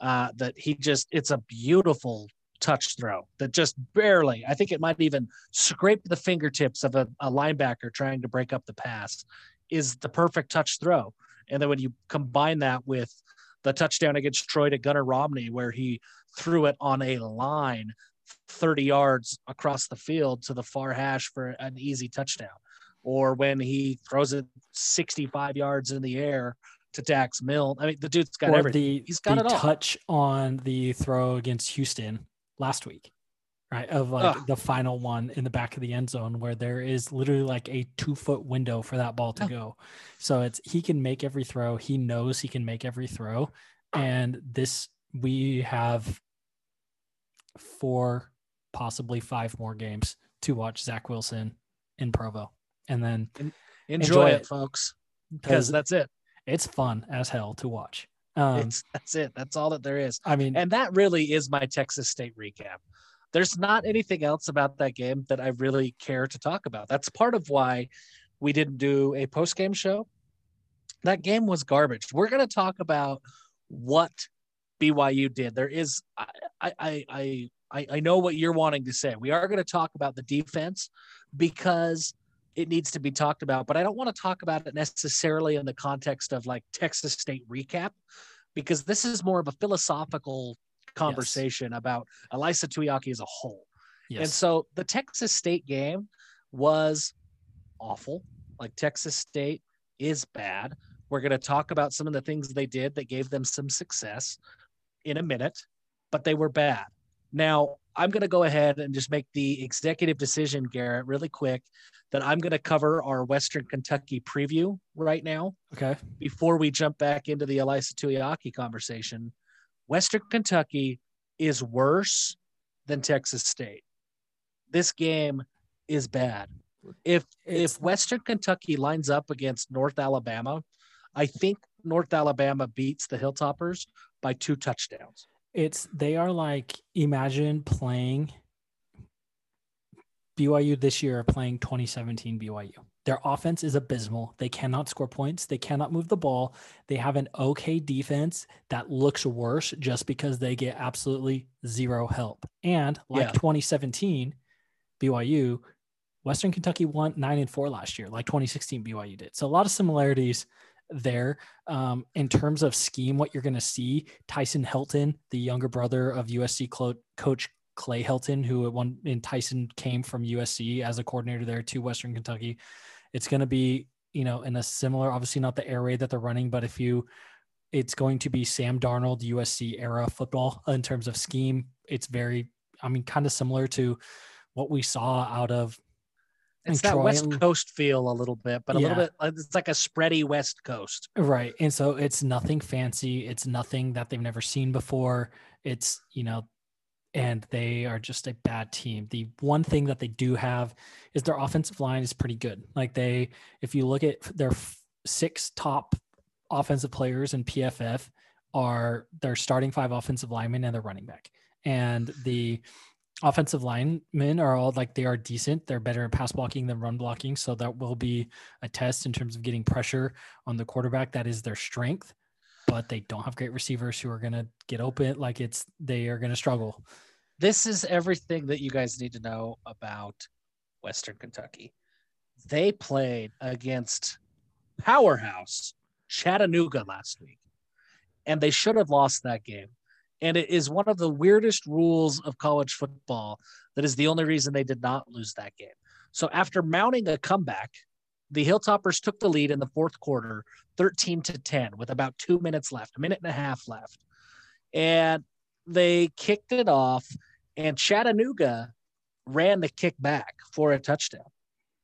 Uh, that he just it's a beautiful touch throw that just barely. I think it might even scrape the fingertips of a, a linebacker trying to break up the pass. Is the perfect touch throw, and then when you combine that with the touchdown against Troy to Gunnar Romney, where he threw it on a line 30 yards across the field to the far hash for an easy touchdown. Or when he throws it 65 yards in the air to Dax Milne. I mean, the dude's got or everything. the, He's got the it all. touch on the throw against Houston last week, right? Of like Ugh. the final one in the back of the end zone where there is literally like a two foot window for that ball to Yeah. go. So it's he can make every throw. He knows he can make every throw. And this we have four, possibly five more games to watch Zach Wilson in Provo. And then Enjoy, enjoy it, it. folks, because that's it. It's fun as hell to watch. Um, that's it. That's all that there is. I mean, And that really is my Texas State recap. There's not anything else about that game that I really care to talk about. That's part of why we didn't do a post game show. That game was garbage. We're going to talk about what BYU did. There is, I, I, I, I, I know what you're wanting to say. We are going to talk about the defense because it needs to be talked about, but I don't want to talk about it necessarily in the context of like Texas State recap because this is more of a philosophical conversation about Ilaisa Tuiaki as a whole. yes. And so the Texas State game was awful. Like Texas State is bad. We're going to talk about some of the things they did that gave them some success in a minute, but they were bad. Now, I'm going to go ahead and just make the executive decision, Garrett, really quick, that I'm going to cover our Western Kentucky preview right now okay. before we jump back into the Ilaisa Tuiaki conversation, Western Kentucky is worse than Texas State. This game is bad. If It's- if Western Kentucky lines up against North Alabama, I think North Alabama beats the Hilltoppers by two touchdowns. It's they are like imagine playing BYU this year are playing 2017 BYU. Their offense is abysmal. They cannot score points. They cannot move the ball. They have an okay defense that looks worse just because they get absolutely zero help. And like Yeah. 2017 BYU, Western Kentucky won nine and four last year, like 2016 BYU did. So a lot of similarities there. Um, in terms of scheme, what you're going to see, Tyson Helton, the younger brother of USC clo- coach Clay Helton, who at one in Tyson came from USC as a coordinator there to Western Kentucky. It's going to be, you know, in a similar, obviously not the air raid that they're running, but if you, it's going to be Sam Darnold USC era football in terms of scheme. It's very, I mean, kind of similar to what we saw out of It's that Troy- West Coast feel a little bit, but a little bit. It's like a spready West Coast. Right. And so it's nothing fancy. It's nothing that they've never seen before. It's, you know, and they are just a bad team. The one thing that they do have is their offensive line is pretty good. Like they, if you look at their six top offensive players in PFF, are their starting five offensive linemen and their running back. And the offensive linemen are all like they are decent. They're better at pass blocking than run blocking. So that will be a test in terms of getting pressure on the quarterback. That is their strength, but they don't have great receivers who are going to get open. Like it's, they are going to struggle. this is everything that you guys need to know about Western Kentucky. They played against powerhouse Chattanooga last week, and they should have lost that game. And it is one of the weirdest rules of college football that is the only reason they did not lose that game. So after mounting a comeback, the Hilltoppers took the lead in the fourth quarter, 13 to 10, with about two minutes left, a minute and a half left. And they kicked it off and Chattanooga ran the kick back for a touchdown.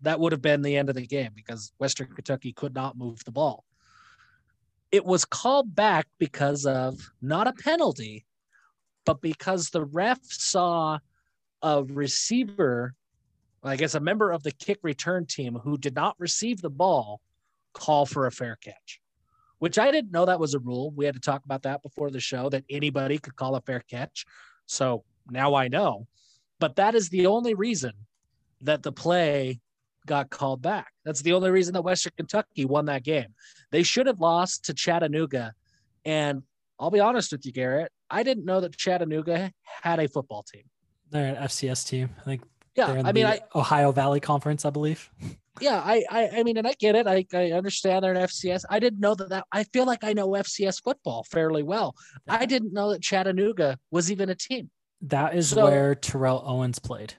That would have been the end of the game because Western Kentucky could not move the ball. It was called back because of not a penalty, but because the ref saw a receiver, I guess a member of the kick return team who did not receive the ball call for a fair catch, which I didn't know that was a rule. We had to talk about that before the show that anybody could call a fair catch. So now I know. But that is the only reason that the play got called back. That's the only reason that Western Kentucky won that game. They should have lost to Chattanooga. And I'll be honest with you, Garrett, I didn't know that Chattanooga had a football team. They're an FCS team. I think Yeah, They're in I mean, I Ohio Valley Conference, I believe. yeah, I, I I mean, and I get it. I I understand they're an FCS. I didn't know that. That I feel like I know FCS football fairly well. I didn't know that Chattanooga was even a team. That is So- where Terrell Owens played.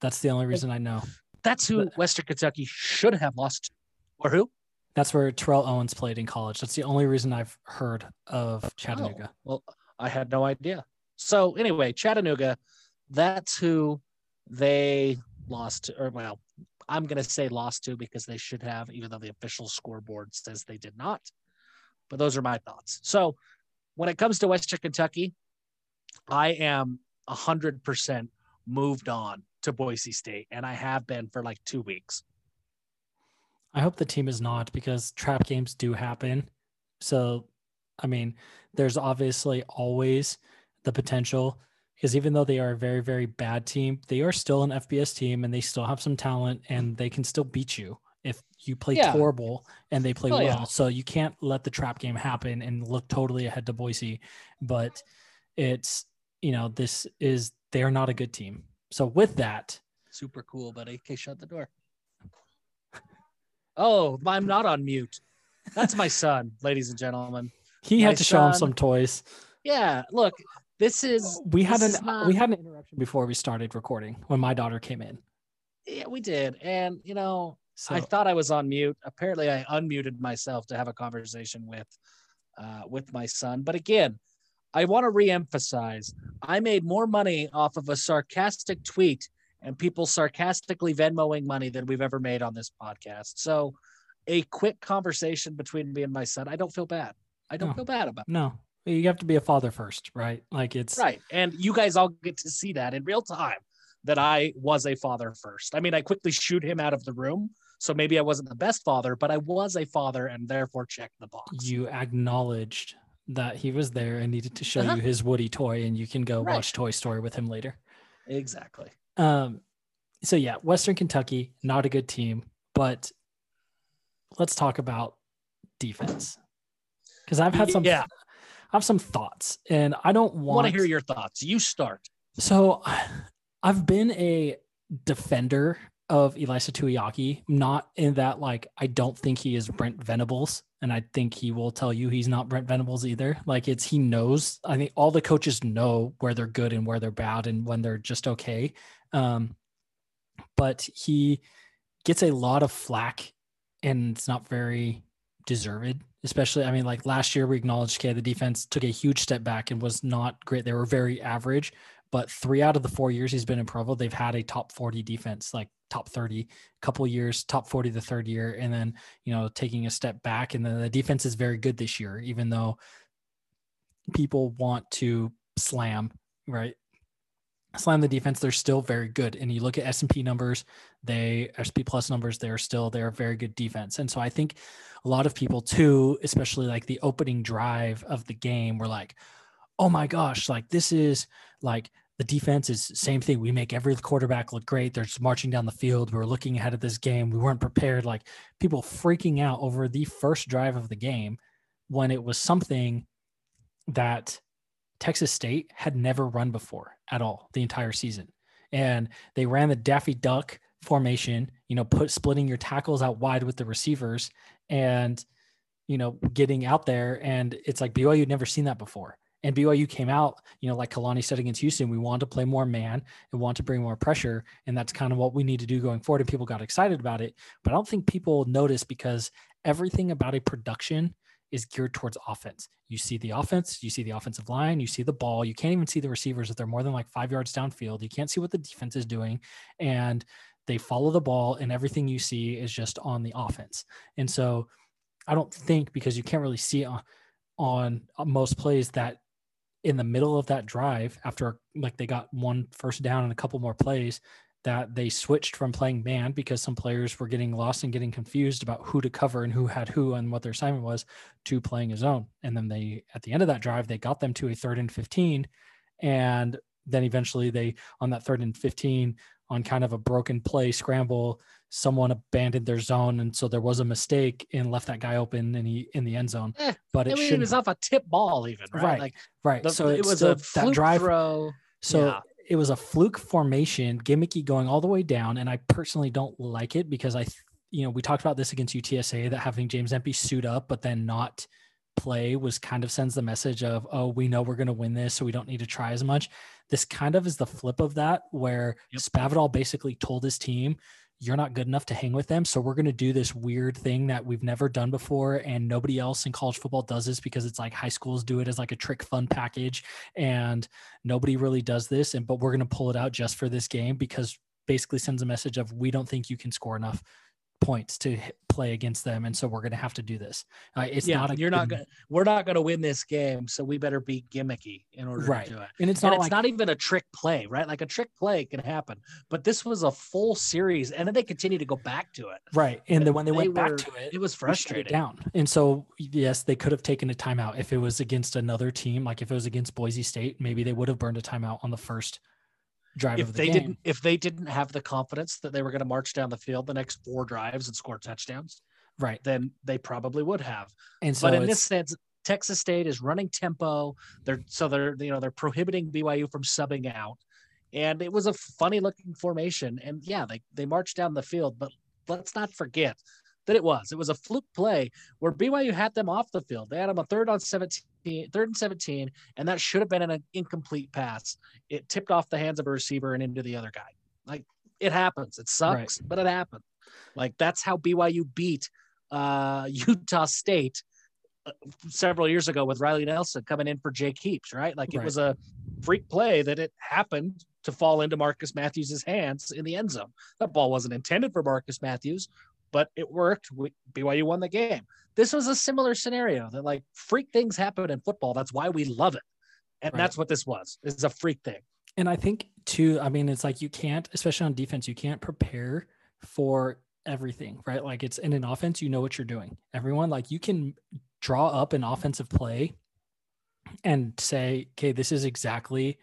That's the only reason I know. That's who But- Western Kentucky should have lost, to. or who? That's where Terrell Owens played in college. That's the only reason I've heard of oh, Chattanooga. Oh, well, I had no idea. So anyway, Chattanooga, that's who they lost to, or well, I'm gonna say lost to because they should have, even though the official scoreboard says they did not. But those are my thoughts. So when it comes to Western Kentucky, I am a hundred percent moved on to Boise State, and I have been for like two weeks. I hope the team is not because trap games do happen. So, I mean, there's obviously always the potential because even though they are a very, very bad team, they are still an FBS team and they still have some talent and they can still beat you if you play Yeah. horrible and they play Oh, well. yeah. So you can't let the trap game happen and look totally ahead to Boise. But it's, you know, this is, they're not a good team. So with that, Super cool, buddy. Okay, shut the door. Oh, I'm not on mute. That's my son, ladies and gentlemen. he My had to show him some toys. Yeah, look, this is we had an not- we had an interruption before we started recording when my daughter came in. yeah, we did. And you know, So I thought I was on mute. Apparently I unmuted myself to have a conversation with uh with my son. But again, I want to reemphasize I made more money off of a sarcastic tweet and people sarcastically Venmoing money than we've ever made on this podcast. So a quick conversation between me and my son, I don't feel bad. I don't No. feel bad about no, you have to be a father first, right? Like it's. Right. And you guys all get to see that in real time that I was a father first. I mean, I quickly shoot him out of the room. So maybe I wasn't the best father, but I was a father and therefore checked the box. you acknowledged that he was there and needed to show Uh-huh. you his Woody toy, and you can go Right. watch Toy Story with him later. Exactly. Um, so yeah, Western Kentucky, not a good team, but let's talk about defense because I've had some Yeah. I have some thoughts, and I don't want want to hear your thoughts. You start. So I've been a defender of Ilaisa Tuiaki, not in that like I don't think he is Brent Venables, and I think he will tell you he's not Brent Venables either. Like it's he knows. I think all the coaches know where they're good and where they're bad and when they're just okay. Um, but he gets a lot of flack, and it's not very deserved. Especially, I mean, like last year we acknowledged, okay, the defense took a huge step back and was not great. They were very average but three out of the four years he's been in Provo, they've had a top 40 defense, like top 30, couple years, top 40 the third year, and then you know taking a step back. And then the defense is very good this year, even though people want to slam, right? Slam the defense, they're still very good. And you look at S and P numbers, they SP plus numbers, they're still they're very good defense. And so I think a lot of people too, especially like the opening drive of the game, were like, oh my gosh, like this is like the defense is same thing. We make every quarterback look great. They're just marching down the field. We're looking ahead of this game. We weren't prepared. Like people freaking out over the first drive of the game when it was something that Texas State had never run before at all the entire season. And they ran the Daffy Duck formation, you know, put splitting your tackles out wide with the receivers and, you know, getting out there. And it's like BYU had never seen that before. And BYU came out, you know, like Kalani said against Houston, we want to play more man and want to bring more pressure. And that's kind of what we need to do going forward. And people got excited about it. But I don't think people notice because everything about a production is geared towards offense. You see the offense, you see the offensive line, you see the ball. You can't even see the receivers if they're more than like five yards downfield. You can't see what the defense is doing. And they follow the ball, and everything you see is just on the offense. And so I don't think because you can't really see on, on uh, most plays that in the middle of that drive, after like they got one first down and a couple more plays, that they switched from playing man because some players were getting lost and getting confused about who to cover and who had who and what their assignment was to playing a zone. And then they, at the end of that drive, they got them to a third and 15. And then eventually they, on that third and 15, on kind of a broken play scramble, someone abandoned their zone. And so there was a mistake and left that guy open and he in the end zone. Eh, but I it mean, it should was off a tip ball, even right. Right. Like right. the, so it was a that drive. throw. So Yeah. it was a fluke formation, gimmicky going all the way down, and I personally don't like it because I, you know, we talked about this against UTSA that having James Empey suit up but then not play was kind of sends the message of oh we know we're going to win this so we don't need to try as much this kind of is the flip of that where yep. Spavital basically told his team you're not good enough to hang with them. So we're going to do this weird thing that we've never done before. And nobody else in college football does this because it's like high schools do it as like a trick fun package. And nobody really does this. And, but we're going to pull it out just for this game because basically sends a message of we don't think you can score enough points to play against them, and so we're going to have to do this. Uh, it's yeah, not. You're not going. We're not going to win this game, so we better be gimmicky in order right. to do it. And it's and not. it's not even a trick play, right? Like a trick play can happen, but this was a full series, and then they continue to go back to it. Right, and then when they, they went were, back to it, it was frustrating. It down, and so yes, they could have taken a timeout if it was against another team, like if it was against Boise State, maybe they would have burned a timeout on the first drive if the they game. didn't if they didn't have the confidence that they were going to march down the field the next four drives and score touchdowns right. then they probably would have. And so but in this sense texas state is running tempo. They're so they're you know they're prohibiting byu from subbing out. And it was a funny looking formation. And yeah they they marched down the field but let's not forget that it was. It was a fluke play where BYU had them off the field. They had them a third on 17, third and 17, and that should have been an incomplete pass. It tipped off the hands of a receiver and into the other guy. Like it happens. It sucks, right. but it happened. Like that's how BYU beat uh, Utah State uh, several years ago with Riley Nelson coming in for Jake Heaps, right? Like it right. was a freak play that it happened to fall into Marcus Matthews's hands in the end zone. That ball wasn't intended for Marcus Matthews, but it worked. We, BYU won the game. This was a similar scenario that like freak things happen in football. That's why we love it. And right. that's what this was. It's a freak thing. And I think too, I mean, it's like you can't, especially on defense, you can't prepare for everything, right? Like it's in an offense, you know what you're doing. Everyone, like you can draw up an offensive play and say, okay, this is exactly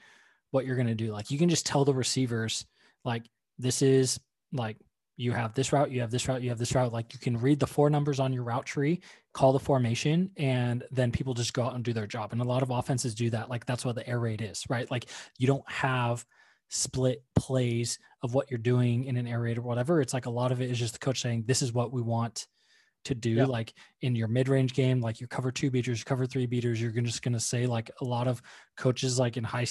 what you're going to do. Like you can just tell the receivers, like, this is like you have this route, you have this route, you have this route. Like you can read the four numbers on your route tree, call the formation, and then people just go out and do their job. And a lot of offenses do that. Like that's what the air raid is, right? Like you don't have split plays of what you're doing in an air raid or whatever. It's like a lot of it is just the coach saying, this is what we want to do. Yep. Like in your mid range game, like you cover two beaters, cover three beaters, you're just going to say, like a lot of coaches, like in high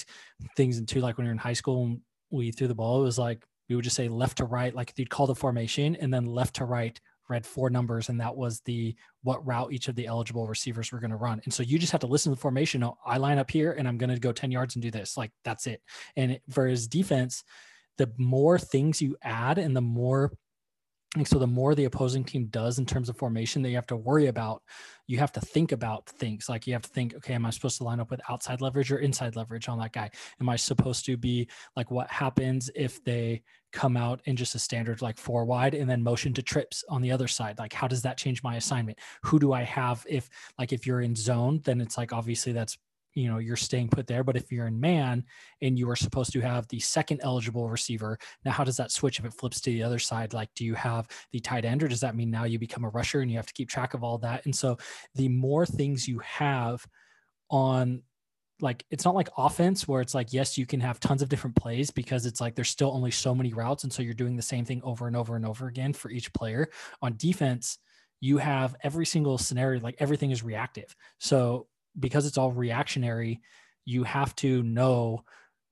things, and two, like when you're in high school, we threw the ball, it was like, we would just say left to right, like you'd call the formation, and then left to right read four numbers, and that was the what route each of the eligible receivers were going to run. And so you just have to listen to the formation. Oh, I line up here, and I'm going to go ten yards and do this. Like that's it. And for his defense, the more things you add, and the more and so the more the opposing team does in terms of formation that you have to worry about, you have to think about things like you have to think, okay, am I supposed to line up with outside leverage or inside leverage on that guy? Am I supposed to be like what happens if they come out in just a standard like four wide and then motion to trips on the other side? Like how does that change my assignment? Who do I have if like if you're in zone, then it's like obviously that's you know you're staying put there but if you're in man and you are supposed to have the second eligible receiver now how does that switch if it flips to the other side? Like do you have the tight end or does that mean now you become a rusher and you have to keep track of all that? And so the more things you have on like it's not like offense where it's like yes you can have tons of different plays because it's like there's still only so many routes and so you're doing the same thing over and over and over again for each player. On defense you have every single scenario like everything is reactive. So because it's all reactionary, you have to know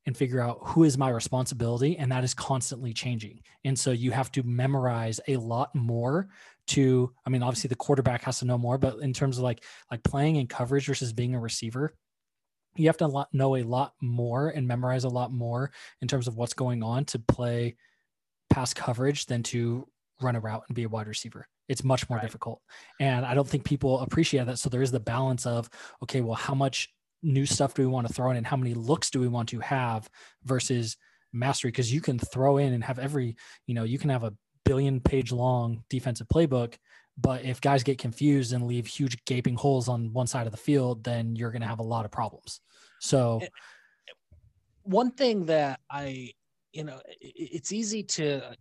and figure out who is my responsibility and that is constantly changing. And so you have to memorize a lot more to i mean obviously the quarterback has to know more but in terms of like like playing in coverage versus being a receiver you have to know a lot more and memorize a lot more in terms of what's going on to play pass coverage than to run a route and be a wide receiver it's much more right. difficult. And I don't think people appreciate that. So there is the balance of, okay, well, how much new stuff do we want to throw in and how many looks do we want to have versus mastery? Because you can throw in and have every, you know, you can have a billion page long defensive playbook. But if guys get confused and leave huge gaping holes on one side of the field, then you're going to have a lot of problems. So, eh, eh, one thing that I, you know, it's easy to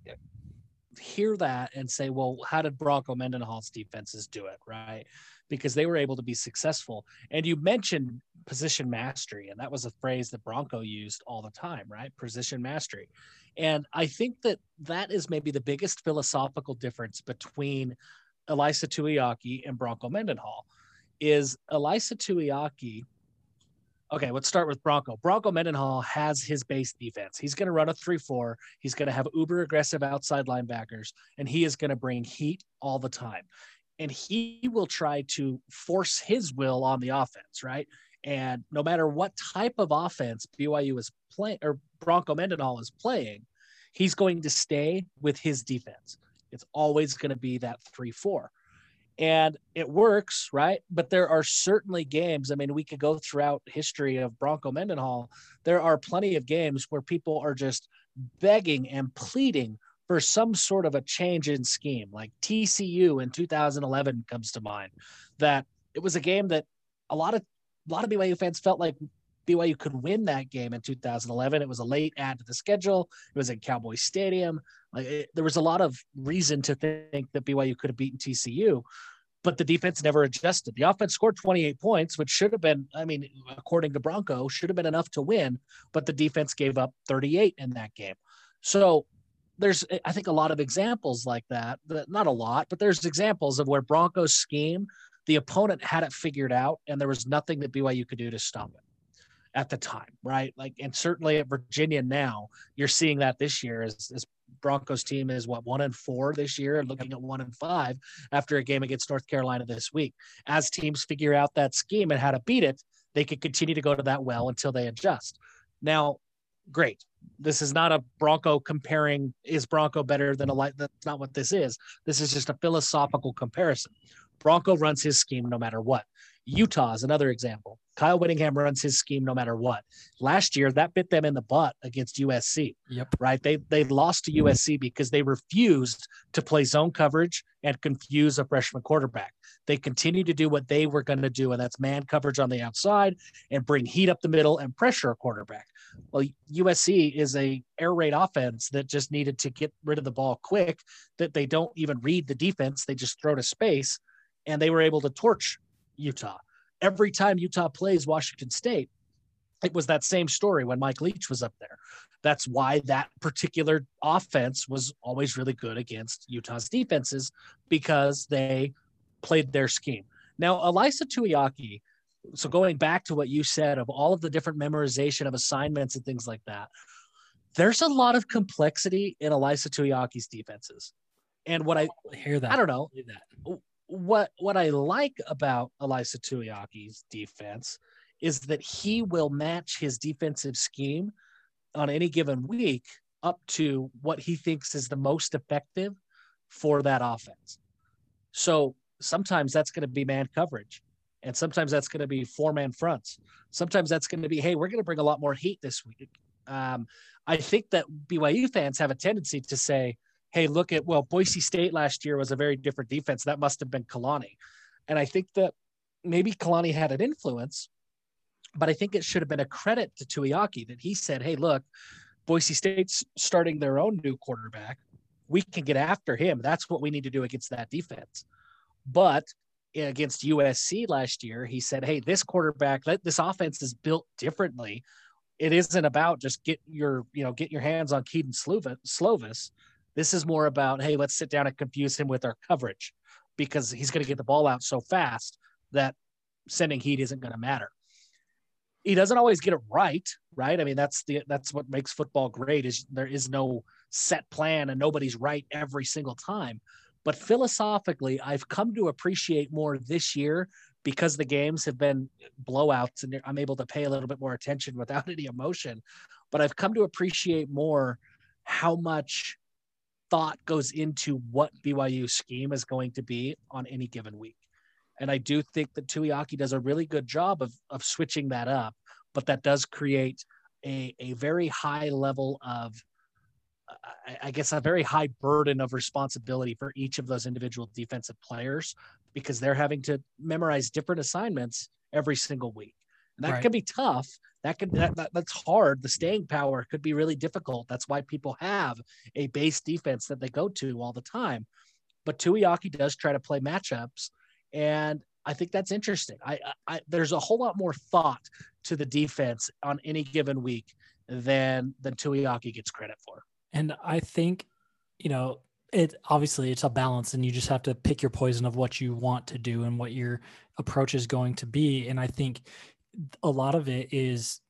hear that and say, well, how did Bronco Mendenhall's defenses do it? Right. Because they were able to be successful. And you mentioned position mastery. And that was a phrase that Bronco used all the time, right? Position mastery. And I think that that is maybe the biggest philosophical difference between Ilaisa Tuiaki and Bronco Mendenhall is Ilaisa Tuiaki. Okay, let's start with Bronco. Bronco Mendenhall has his base defense. He's going to run a 3 4. He's going to have uber aggressive outside linebackers, and he is going to bring heat all the time. And he will try to force his will on the offense, right? And no matter what type of offense BYU is playing or Bronco Mendenhall is playing, he's going to stay with his defense. It's always going to be that 3 4. And it works, right? But there are certainly games. I mean, we could go throughout history of Bronco Mendenhall. There are plenty of games where people are just begging and pleading for some sort of a change in scheme. Like TCU in 2011 comes to mind. That it was a game that a lot of a lot of BYU fans felt like BYU could win that game in 2011. It was a late add to the schedule. It was at Cowboy Stadium. Like it, there was a lot of reason to think that BYU could have beaten TCU, but the defense never adjusted. The offense scored 28 points, which should have been, I mean, according to Bronco, should have been enough to win, but the defense gave up 38 in that game. So there's, I think, a lot of examples like that. Not a lot, but there's examples of where Broncos scheme, the opponent had it figured out, and there was nothing that BYU could do to stop it at the time, right? Like, and certainly at Virginia now, you're seeing that this year as, as Broncos team is what one and four this year, looking at one and five after a game against North Carolina this week. As teams figure out that scheme and how to beat it, they could continue to go to that well until they adjust. Now, great. This is not a Bronco comparing is Bronco better than a light. That's not what this is. This is just a philosophical comparison. Bronco runs his scheme no matter what. Utah is another example. Kyle Whittingham runs his scheme no matter what. Last year, that bit them in the butt against USC. Yep. Right. They they lost to USC because they refused to play zone coverage and confuse a freshman quarterback. They continued to do what they were going to do, and that's man coverage on the outside and bring heat up the middle and pressure a quarterback. Well, USC is a air raid offense that just needed to get rid of the ball quick. That they don't even read the defense; they just throw to space, and they were able to torch Utah. Every time Utah plays Washington State, it was that same story when Mike Leach was up there. That's why that particular offense was always really good against Utah's defenses because they played their scheme. Now, Ilaisa Tuiaki, so going back to what you said of all of the different memorization of assignments and things like that, there's a lot of complexity in Ilaisa Tuiaki's defenses. And what I hear that I don't know what what I like about Ilaisa Tuiaki's defense is that he will match his defensive scheme on any given week up to what he thinks is the most effective for that offense. So sometimes that's going to be man coverage. And sometimes that's going to be four man fronts. Sometimes that's going to be, hey, we're going to bring a lot more heat this week. Um, I think that BYU fans have a tendency to say, hey, look at, well, Boise State last year was a very different defense. That must have been Kalani. And I think that maybe Kalani had an influence, but I think it should have been a credit to Tuiaki that he said, hey, look, Boise State's starting their own new quarterback. We can get after him. That's what we need to do against that defense. But against USC last year, he said, hey, this quarterback, this offense is built differently. It isn't about just get your, you know, get your hands on Kedon Slovis. This is more about, hey, let's sit down and confuse him with our coverage because he's going to get the ball out so fast that sending heat isn't going to matter. He doesn't always get it right, right? I mean, that's the that's what makes football great is there is no set plan and nobody's right every single time. But philosophically, I've come to appreciate more this year because the games have been blowouts and I'm able to pay a little bit more attention without any emotion. But I've come to appreciate more how much thought goes into what BYU scheme is going to be on any given week. And I do think that Tuiaki does a really good job of, of switching that up, but that does create a, a very high level of, I, I guess, a very high burden of responsibility for each of those individual defensive players because they're having to memorize different assignments every single week. And that right. can be tough that could that, that, that's hard the staying power could be really difficult that's why people have a base defense that they go to all the time but Tuiaki does try to play matchups and I think that's interesting. I, I there's a whole lot more thought to the defense on any given week than than Tuiaki gets credit for. And I think, you know, it obviously it's a balance and you just have to pick your poison of what you want to do and what your approach is going to be. And I think a lot of it is,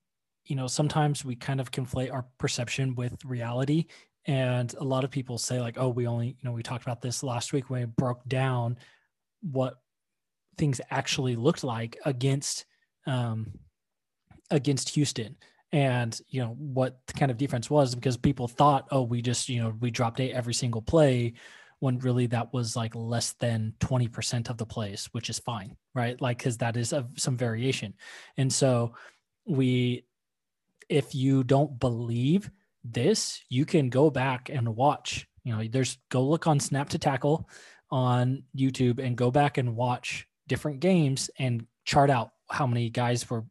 you know, sometimes we kind of conflate our perception with reality. And a lot of people say, like, oh, we only, you know, we talked about this last week when we broke down what things actually looked like against um against Houston and you know what kind of defense was because people thought oh we just you know we dropped eight every single play when really that was like less than 20% of the plays which is fine right? Like because that is a, some variation. And so we if you don't believe this you can go back and watch you know there's go look on snap to tackle on youtube and go back and watch different games and chart out how many guys were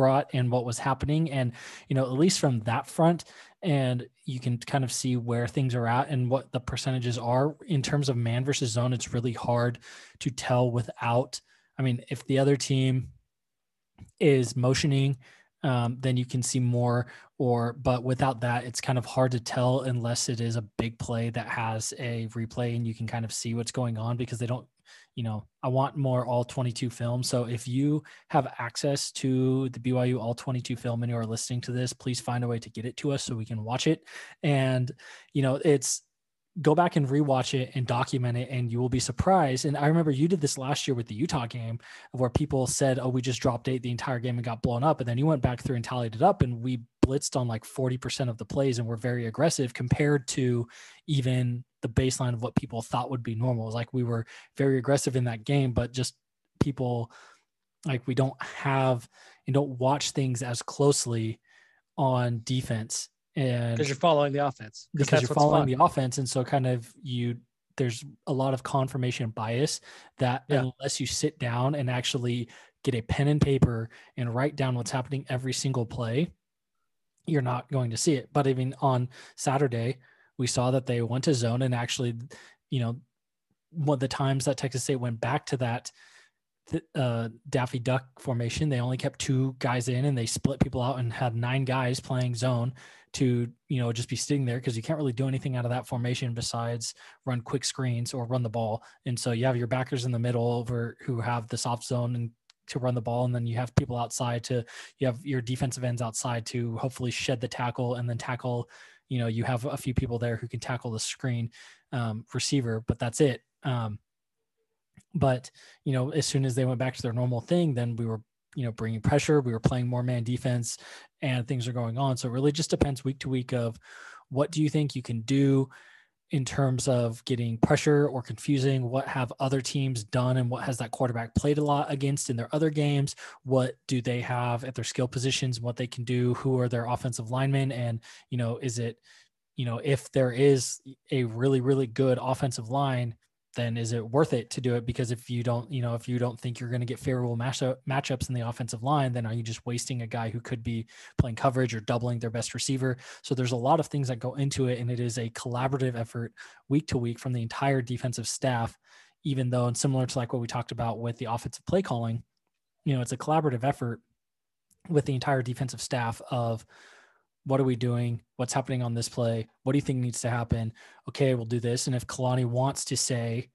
brought and what was happening. And you know at least from that front and you can kind of see where things are at and what the percentages are. In terms of man versus zone it's really hard to tell without i mean if the other team is motioning um, then you can see more or but without that it's kind of hard to tell unless it is a big play that has a replay and you can kind of see what's going on because they don't you know, I want more all 22 film. So if you have access to the BYU all 22 film and you are listening to this, please find a way to get it to us so we can watch it. And, you know, it's go back and rewatch it and document it and you will be surprised. And I remember you did this last year with the Utah game where people said, Oh, we just dropped eight the entire game and got blown up. And then you went back through and tallied it up and we blitzed on like 40% of the plays and were very aggressive compared to even the baseline of what people thought would be normal. It was like we were very aggressive in that game, but just people like we don't have and don't watch things as closely on defense and because you're following the offense because you're following fun. the offense and so kind of you there's a lot of confirmation bias that yeah. unless you sit down and actually get a pen and paper and write down what's happening every single play you're not going to see it but even on saturday we saw that they went to zone and actually you know one of the times that texas state went back to that uh, Daffy Duck formation. They only kept two guys in and they split people out and had nine guys playing zone to, you know, just be sitting there because you can't really do anything out of that formation besides run quick screens or run the ball. And so you have your backers in the middle over who have the soft zone and to run the ball and then you have people outside to you have your defensive ends outside to hopefully shed the tackle and then tackle you know you have a few people there who can tackle the screen um, receiver but that's it um, but, you know, as soon as they went back to their normal thing, then we were, you know, bringing pressure, we were playing more man defense and things are going on. So it really just depends week to week of what do you think you can do in terms of getting pressure or confusing what have other teams done and what has that quarterback played a lot against in their other games? What do they have at their skill positions what they can do? Who are their offensive linemen? And you know is it you know if there is a really really good offensive line then is it worth it to do it? Because if you don't, you know, if you don't think you're going to get favorable matchup matchups in the offensive line, then are you just wasting a guy who could be playing coverage or doubling their best receiver? So there's a lot of things that go into it, and it is a collaborative effort week to week from the entire defensive staff. Even though, and similar to like what we talked about with the offensive play calling, you know, it's a collaborative effort with the entire defensive staff of what are we doing? What's happening on this play? What do you think needs to happen? Okay, we'll do this. And if Kalani wants to say,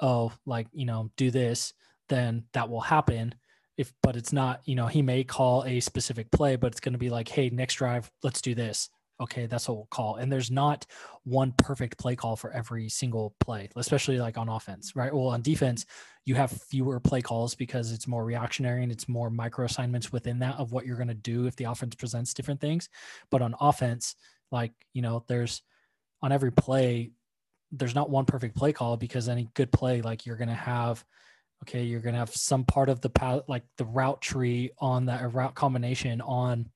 oh, like, you know, do this, then that will happen. If, but it's not, you know, he may call a specific play, but it's going to be like, hey, next drive, let's do this okay, that's what we'll call. And there's not one perfect play call for every single play, especially like on offense, right? Well, on defense, you have fewer play calls because it's more reactionary and it's more micro assignments within that of what you're going to do if the offense presents different things. But on offense, like, you know, there's on every play, there's not one perfect play call because any good play, like you're going to have, okay, you're going to have some part of the path, like the route tree on that route combination on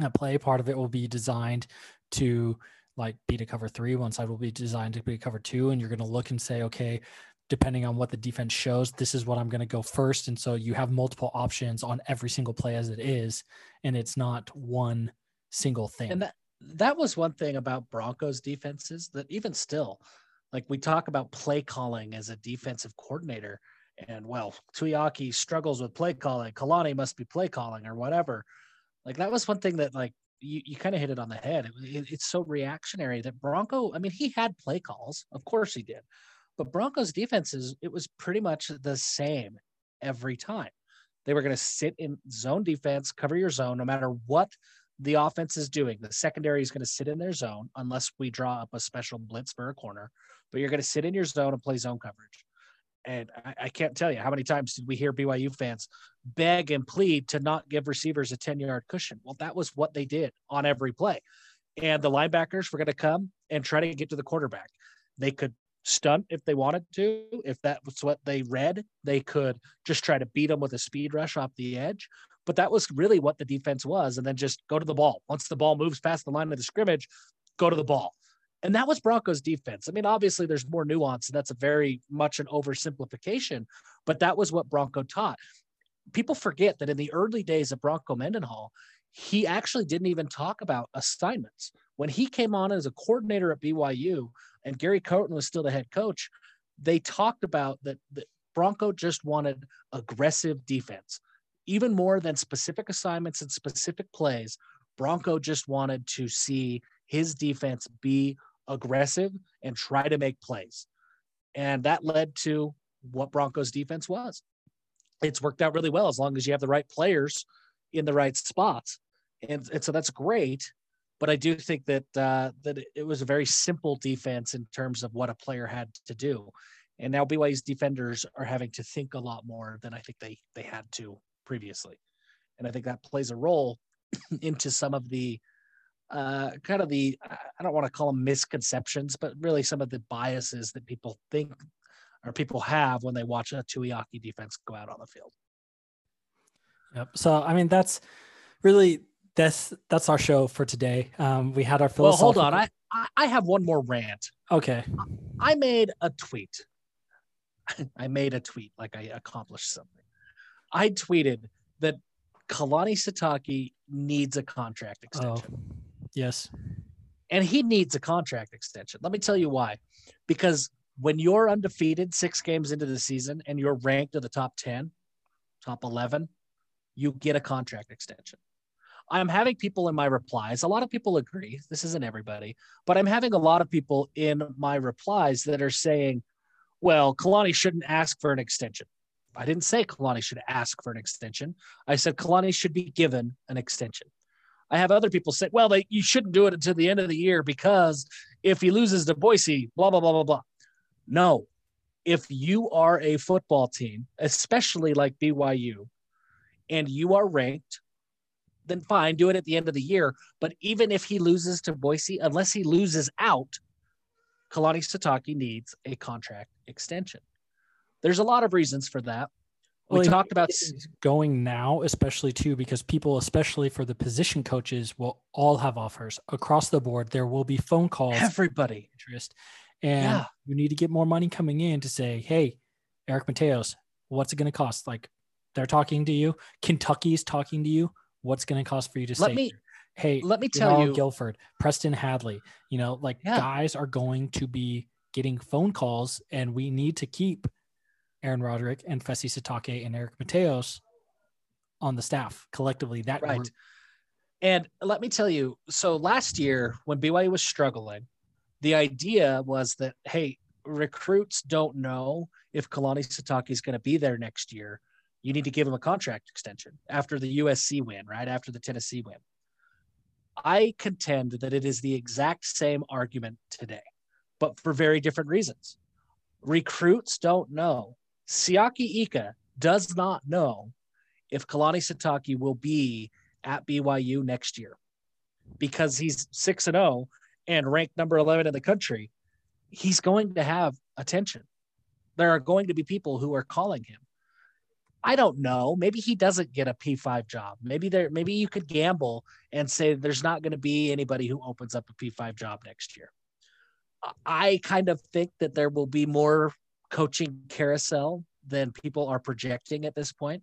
that play. Part of it will be designed to like be to cover three. One side will be designed to be cover two, and you're going to look and say, okay, depending on what the defense shows, this is what I'm going to go first. And so you have multiple options on every single play as it is, and it's not one single thing. And that that was one thing about Broncos defenses that even still, like we talk about play calling as a defensive coordinator, and well, Tuiaki struggles with play calling. Kalani must be play calling or whatever. Like that was one thing that like you, you kind of hit it on the head. It, it, it's so reactionary that Bronco. I mean, he had play calls, of course he did, but Broncos defenses it was pretty much the same every time. They were going to sit in zone defense, cover your zone, no matter what the offense is doing. The secondary is going to sit in their zone unless we draw up a special blitz for a corner, but you're going to sit in your zone and play zone coverage. And I, I, can't tell you how many times did we hear BYU fans beg and plead to not give receivers a 10 yard cushion. Well, that was what they did on every play. And the linebackers were going to come and try to get to the quarterback. They could stunt if they wanted to. If that was what they read, they could just try to beat them with a speed rush off the edge. But that was really what the defense was. And then just go to the ball. Once the ball moves past the line of the scrimmage, go to the ball. And that was Broncos defense. I mean, obviously there's more nuance. And that's a very much an oversimplification, but that was what Bronco taught. People forget that in the early days of Bronco Mendenhall, he actually didn't even talk about assignments. When he came on as a coordinator at BYU and Gary Crowton was still the head coach, they talked about that, that Bronco just wanted aggressive defense, even more than specific assignments and specific plays. Bronco just wanted to see his defense be aggressive and try to make plays. And that led to what Broncos defense was. It's worked out really well as long as you have the right players in the right spots. And, and so that's great. But I do think that uh, that it was a very simple defense in terms of what a player had to do. And now BYU's defenders are having to think a lot more than I think they they had to previously. And I think that plays a role into some of the uh, kind of the I don't want to call them misconceptions, but really some of the biases that people think or people have when they watch a Tuiaki defense go out on the field. Yep. So I mean that's really that's that's our show for today. Um, we had our philosophical. Well, hold on. I I have one more rant. Okay. I made a tweet. I made a tweet like I accomplished something. I tweeted that Kalani Sitake needs a contract extension. Oh. Yes. And he needs a contract extension. Let me tell you why. Because when you're undefeated six games into the season and you're ranked in the top 10, top 11, you get a contract extension. I'm having people in my replies. A lot of people agree. This isn't everybody, but I'm having a lot of people in my replies that are saying, well, Kalani shouldn't ask for an extension. I didn't say Kalani should ask for an extension. I said Kalani should be given an extension. I have other people say, well, they, you shouldn't do it until the end of the year because if he loses to Boise, blah, blah, blah, blah, blah. No. If you are a football team, especially like BYU, and you are ranked, then fine, do it at the end of the year. But even if he loses to Boise, unless he loses out, Kalani Sitake needs a contract extension. There's a lot of reasons for that we well, talked about going now, especially too, because people, especially for the position coaches, will all have offers across the board. There will be phone calls. Everybody interest, and yeah. you need to get more money coming in to say, "Hey, Eric Mateos, what's it going to cost?" Like they're talking to you. Kentucky's talking to you. What's going to cost for you to let stay? Me. Hey, let me tell you, Guilford, Preston Hadley. You know, like yeah. guys are going to be getting phone calls, and we need to keep Aaron Roderick and Fesi Sitake and Eric Mateos on the staff collectively. That right. Group. And let me tell you, so last year when BYU was struggling, the idea was that hey, recruits don't know if Kalani Sitake is going to be there next year. You need to give him a contract extension after the USC win, right after the Tennessee win. I contend that it is the exact same argument today, but for very different reasons. Recruits don't know Siaki Ika does not know if Kalani Sitake will be at BYU next year because he's 6 and 0 and ranked number 11 in the country. He's going to have attention. There are going to be people who are calling him. I don't know. Maybe he doesn't get a P5 job. Maybe there maybe you could gamble and say there's not going to be anybody who opens up a P5 job next year. I kind of think that there will be more coaching carousel than people are projecting at this point.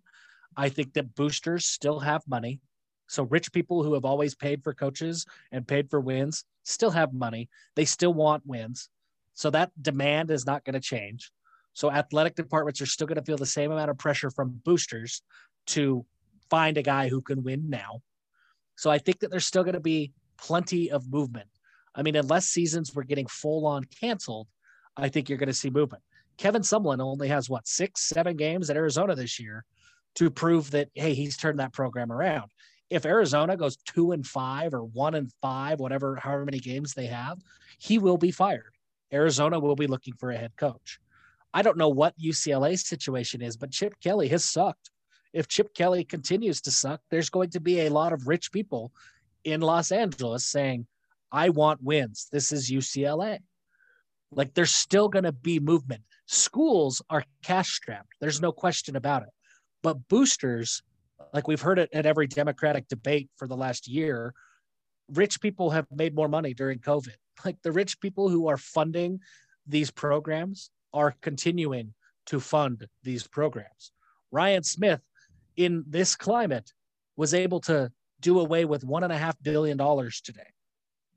I think that boosters still have money. So rich people who have always paid for coaches and paid for wins still have money. They still want wins. So that demand is not going to change. So athletic departments are still going to feel the same amount of pressure from boosters to find a guy who can win now. So I think that there's still going to be plenty of movement. I mean, unless seasons were getting full on canceled, I think you're going to see movement. Kevin Sumlin only has what six, seven games at Arizona this year to prove that hey, he's turned that program around. If Arizona goes two and five or one and five, whatever, however many games they have, he will be fired. Arizona will be looking for a head coach. I don't know what UCLA's situation is, but Chip Kelly has sucked. If Chip Kelly continues to suck, there's going to be a lot of rich people in Los Angeles saying, I want wins. This is UCLA. Like there's still going to be movement. Schools are cash strapped. There's no question about it. But boosters, like we've heard it at every Democratic debate for the last year, rich people have made more money during COVID. Like the rich people who are funding these programs are continuing to fund these programs. Ryan Smith, in this climate, was able to do away with one and a half billion dollars today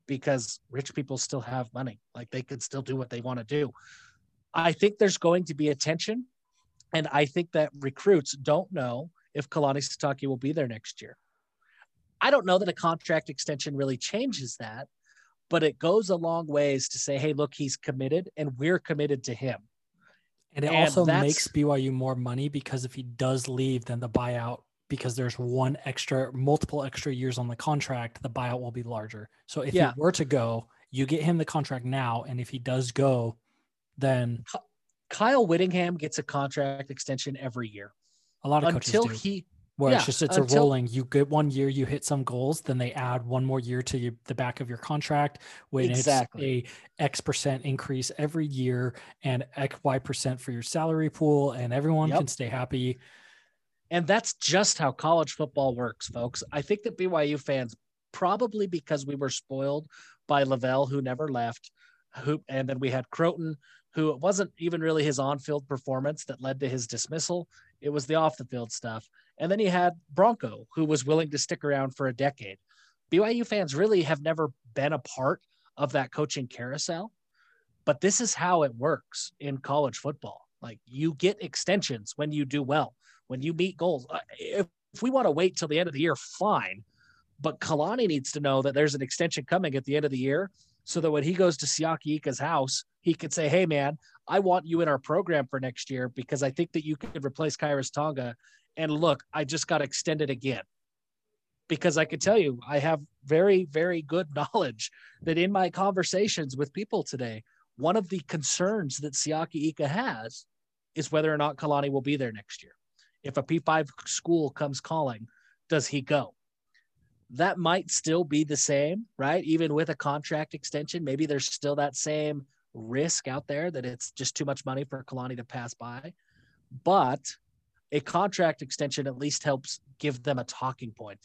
because rich people still have money. Like they could still do what they want to do. I think there's going to be a tension. And I think that recruits don't know if Kalani Sitake will be there next year. I don't know that a contract extension really changes that, but it goes a long ways to say, hey, look, he's committed and we're committed to him. And it and also makes BYU more money because if he does leave, then the buyout because there's one extra, multiple extra years on the contract, the buyout will be larger. So if yeah. he were to go, you get him the contract now, and if he does go, then Kyle Whittingham gets a contract extension every year. A lot of until he where yeah, it's just it's until, a rolling. You get one year, you hit some goals, then they add one more year to your, the back of your contract. When exactly. it's a X percent increase every year and X Y percent for your salary pool, and everyone yep. can stay happy. And that's just how college football works, folks. I think that BYU fans, probably because we were spoiled by LaVell, who never left, who, and then we had Crowton, who it wasn't even really his on-field performance that led to his dismissal. It was the off-the-field stuff. And then you had Bronco, who was willing to stick around for a decade. BYU fans really have never been a part of that coaching carousel, but this is how it works in college football. Like you get extensions when you do well when you meet goals. Uh, if, if we want to wait till the end of the year, fine. But Kalani needs to know that there's an extension coming at the end of the year so that when he goes to Siaki Ika's house, he could say, Hey, man, I want you in our program for next year because I think that you could replace Khyiris Tonga. And look, I just got extended again. Because I could tell you, I have very, very good knowledge that in my conversations with people today, one of the concerns that Siaki Ika has is whether or not Kalani will be there next year. If a P5 school comes calling, does he go? That might still be the same, right? Even with a contract extension, maybe there's still that same risk out there that it's just too much money for Kalani to pass by. But a contract extension at least helps give them a talking point.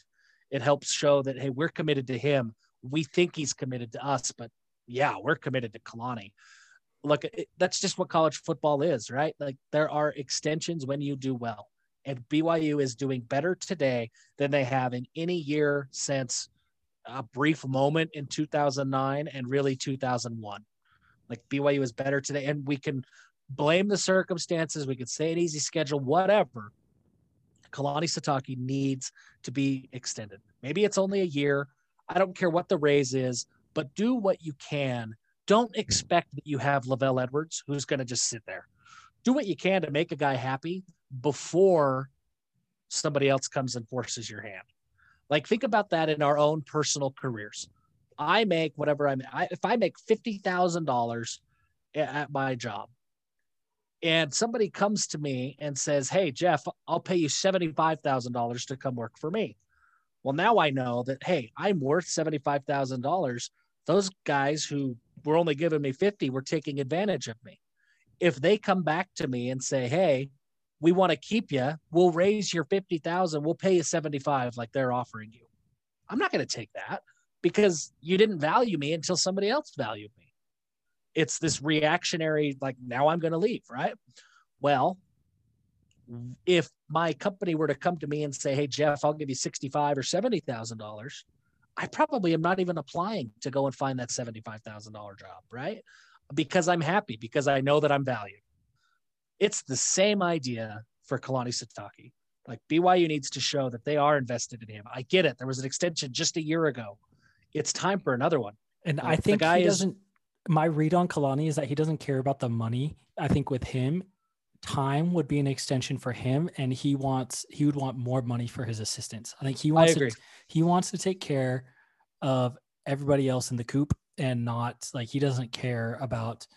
It helps show that, hey, we're committed to him. We think he's committed to us, but yeah, we're committed to Kalani. Look, it, that's just what college football is, right? Like there are extensions when you do well and BYU is doing better today than they have in any year since a brief moment in 2009 and really 2001. Like BYU is better today, and we can blame the circumstances. We could say an easy schedule, whatever. Kalani Sitake needs to be extended. Maybe it's only a year. I don't care what the raise is, but do what you can. Don't expect that you have LaVell Edwards who's going to just sit there. Do what you can to make a guy happy before somebody else comes and forces your hand. Like think about that in our own personal careers. I make whatever I'm. I, if I make fifty thousand dollars at my job, and somebody comes to me and says, "Hey Jeff, I'll pay you seventy five thousand dollars to come work for me," well, now I know that hey, I'm worth seventy five thousand dollars. Those guys who were only giving me fifty were taking advantage of me. If they come back to me and say, "Hey, we want to keep you. We'll raise your 50,000. We'll pay you 75 like they're offering you. I'm not going to take that because you didn't value me until somebody else valued me. It's this reactionary, like, now I'm going to leave, right? Well, if my company were to come to me and say, Hey, Jeff, I'll give you 65 or $70,000, I probably am not even applying to go and find that $75,000 job, right? Because I'm happy, because I know that I'm valued. It's the same idea for Kalani Sitake. Like BYU needs to show that they are invested in him. I get it. There was an extension just a year ago. It's time for another one. And like, I think he doesn't. my read on Kalani is that he doesn't care about the money. I think with him, time would be an extension for him, and he wants he would want more money for his assistants. I think he wants to he wants to take care of everybody else in the coop and not like he doesn't care about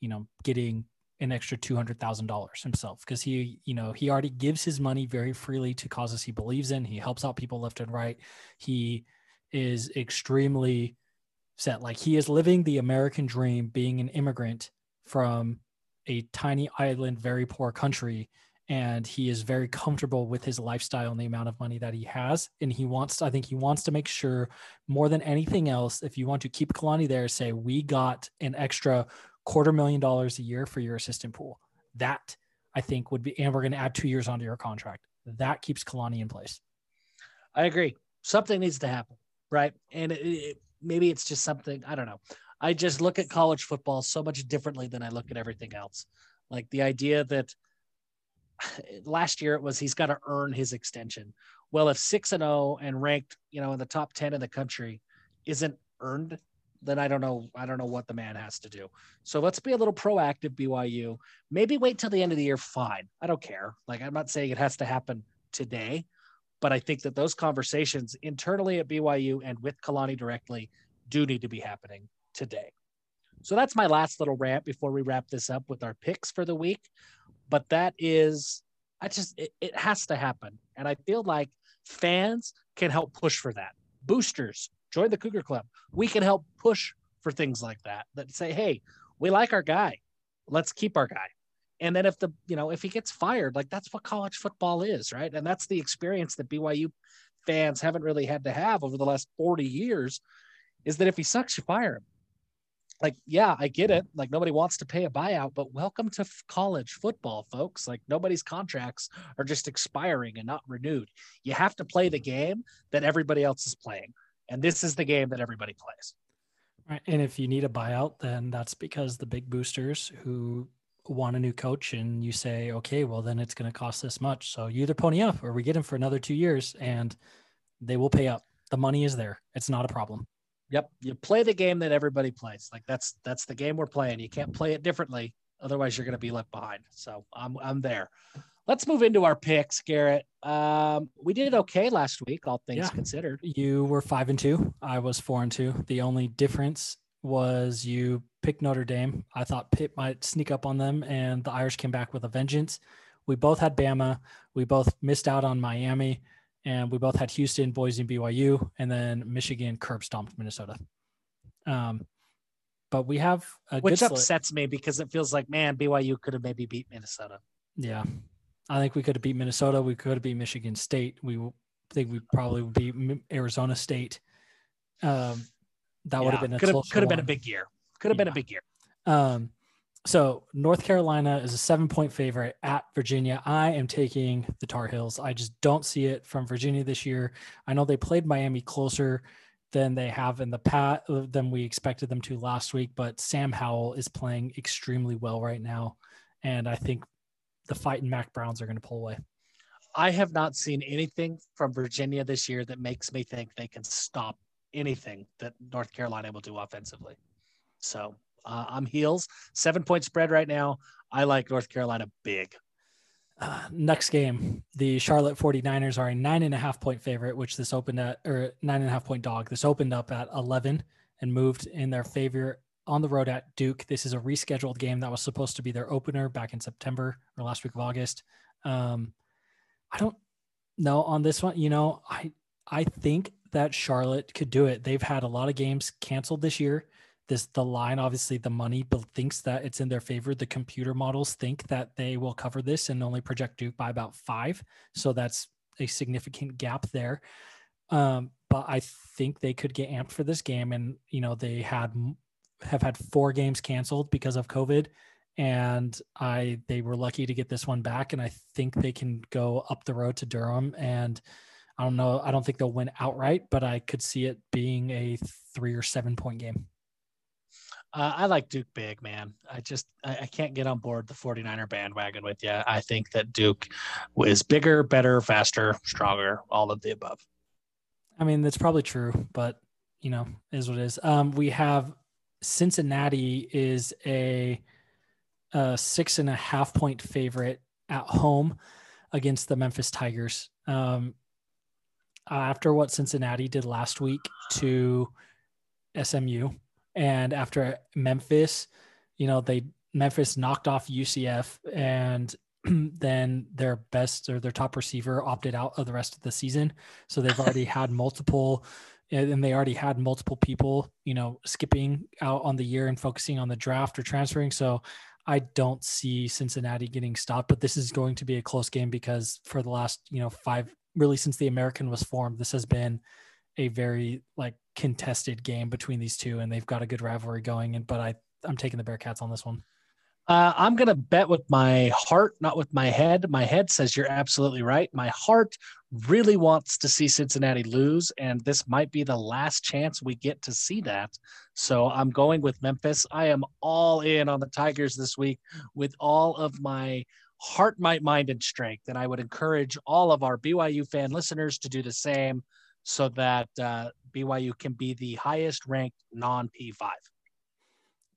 you know getting an extra $200,000 himself because he, you know, he already gives his money very freely to causes he believes in. He helps out people left and right. He is extremely set. Like he is living the American dream, being an immigrant from a tiny island, very poor country. And he is very comfortable with his lifestyle and the amount of money that he has. And he wants, I think he wants to make sure more than anything else, if you want to keep Kalani there, say, we got an extra quarter million dollars a year for your assistant pool. That I think would be, and we're going to add two years onto your contract. That keeps Kalani in place. I agree. Something needs to happen, right? And it, it, maybe it's just something I don't know. I just look at college football so much differently than I look at everything else. Like the idea that last year it was he's got to earn his extension. Well, if six and zero oh and ranked, you know, in the top ten in the country isn't earned then I don't know. I don't know what the man has to do. So let's be a little proactive, BYU. Maybe wait till the end of the year. Fine. I don't care. Like I'm not saying it has to happen today, but I think that those conversations internally at BYU and with Kalani directly do need to be happening today. So that's my last little rant before we wrap this up with our picks for the week. But that is, I just, it, it has to happen. And I feel like fans can help push for that. Boosters, join the Cougar Club. We can help push for things like that. That say, hey, we like our guy, let's keep our guy. And then if the you know if he gets fired, like that's what college football is, right? And that's the experience that BYU fans haven't really had to have over the last 40 years, is that if he sucks, you fire him. Like, yeah, I get it. Like nobody wants to pay a buyout, but welcome to f- college football, folks. Like nobody's contracts are just expiring and not renewed. You have to play the game that everybody else is playing. And this is the game that everybody plays. Right. And if you need a buyout, then that's because the big boosters who want a new coach and you say, okay, well, then it's going to cost this much. So you either pony up or we get him for another two years and they will pay up. The money is there. It's not a problem. Yep. You play the game that everybody plays. Like that's, that's the game we're playing. You can't play it differently. Otherwise you're going to be left behind. So I'm, I'm there. Let's move into our picks, Garrett. Um, we did okay last week, all things yeah. considered. You were five and two. I was four and two. The only difference was you picked Notre Dame. I thought Pitt might sneak up on them, and the Irish came back with a vengeance. We both had Bama. We both missed out on Miami, and we both had Houston, Boise, and BYU, and then Michigan curb stomped Minnesota. Um, but we have which upsets me because it feels like man, BYU could have maybe beat Minnesota. Yeah, I think we could have beat Minnesota. We could have beat Michigan State. We think we probably would beat Arizona State. Um, that yeah, would have been a could have, could have been a big year. Could have yeah. been a big year. Um, so North Carolina is a seven point favorite at Virginia. I am taking the Tar Heels. I just don't see it from Virginia this year. I know they played Miami closer than they have in the past than we expected them to last week, but Sam Howell is playing extremely well right now. And I think the fight and Mack Browns are going to pull away. I have not seen anything from Virginia this year that makes me think they can stop anything that North Carolina will do offensively. So uh, I'm heels, seven point spread right now. I like North Carolina big. Uh, next game, the Charlotte 49ers are a nine and a half point favorite, which this opened at, or nine and a half point dog. This opened up at 11 and moved in their favor on the road at Duke. This is a rescheduled game that was supposed to be their opener back in September or last week of August. Um, I don't know on this one. You know, I I think that Charlotte could do it. They've had a lot of games canceled this year. This the line, obviously, the money thinks that it's in their favor. The computer models think that they will cover this and only project Duke by about five. So that's a significant gap there. Um, but I think they could get amped for this game, and you know they had have had four games canceled because of COVID, and I they were lucky to get this one back, and I think they can go up the road to Durham. And I don't know, I don't think they'll win outright, but I could see it being a three or seven point game. Uh, I like Duke big, man. I just I, I, can't get on board the 49er bandwagon with you. I think that Duke is bigger, better, faster, stronger, all of the above. I mean, that's probably true, but you know, is what it is. Um, we have Cincinnati is a, a six and a half point favorite at home against the Memphis Tigers. Um, after what Cincinnati did last week to SMU, and after Memphis, you know, they Memphis knocked off UCF and then their best or their top receiver opted out of the rest of the season. So they've already had multiple and they already had multiple people, you know, skipping out on the year and focusing on the draft or transferring. So I don't see Cincinnati getting stopped, but this is going to be a close game because for the last, you know, five, really since the American was formed, this has been a very like contested game between these two, and they've got a good rivalry going. And but I, I'm taking the Bearcats on this one. Uh, I'm going to bet with my heart, not with my head. My head says you're absolutely right. My heart really wants to see Cincinnati lose, and this might be the last chance we get to see that. So I'm going with Memphis. I am all in on the Tigers this week with all of my heart, might, mind, and strength. And I would encourage all of our BYU fan listeners to do the same so that uh, BYU can be the highest ranked non P5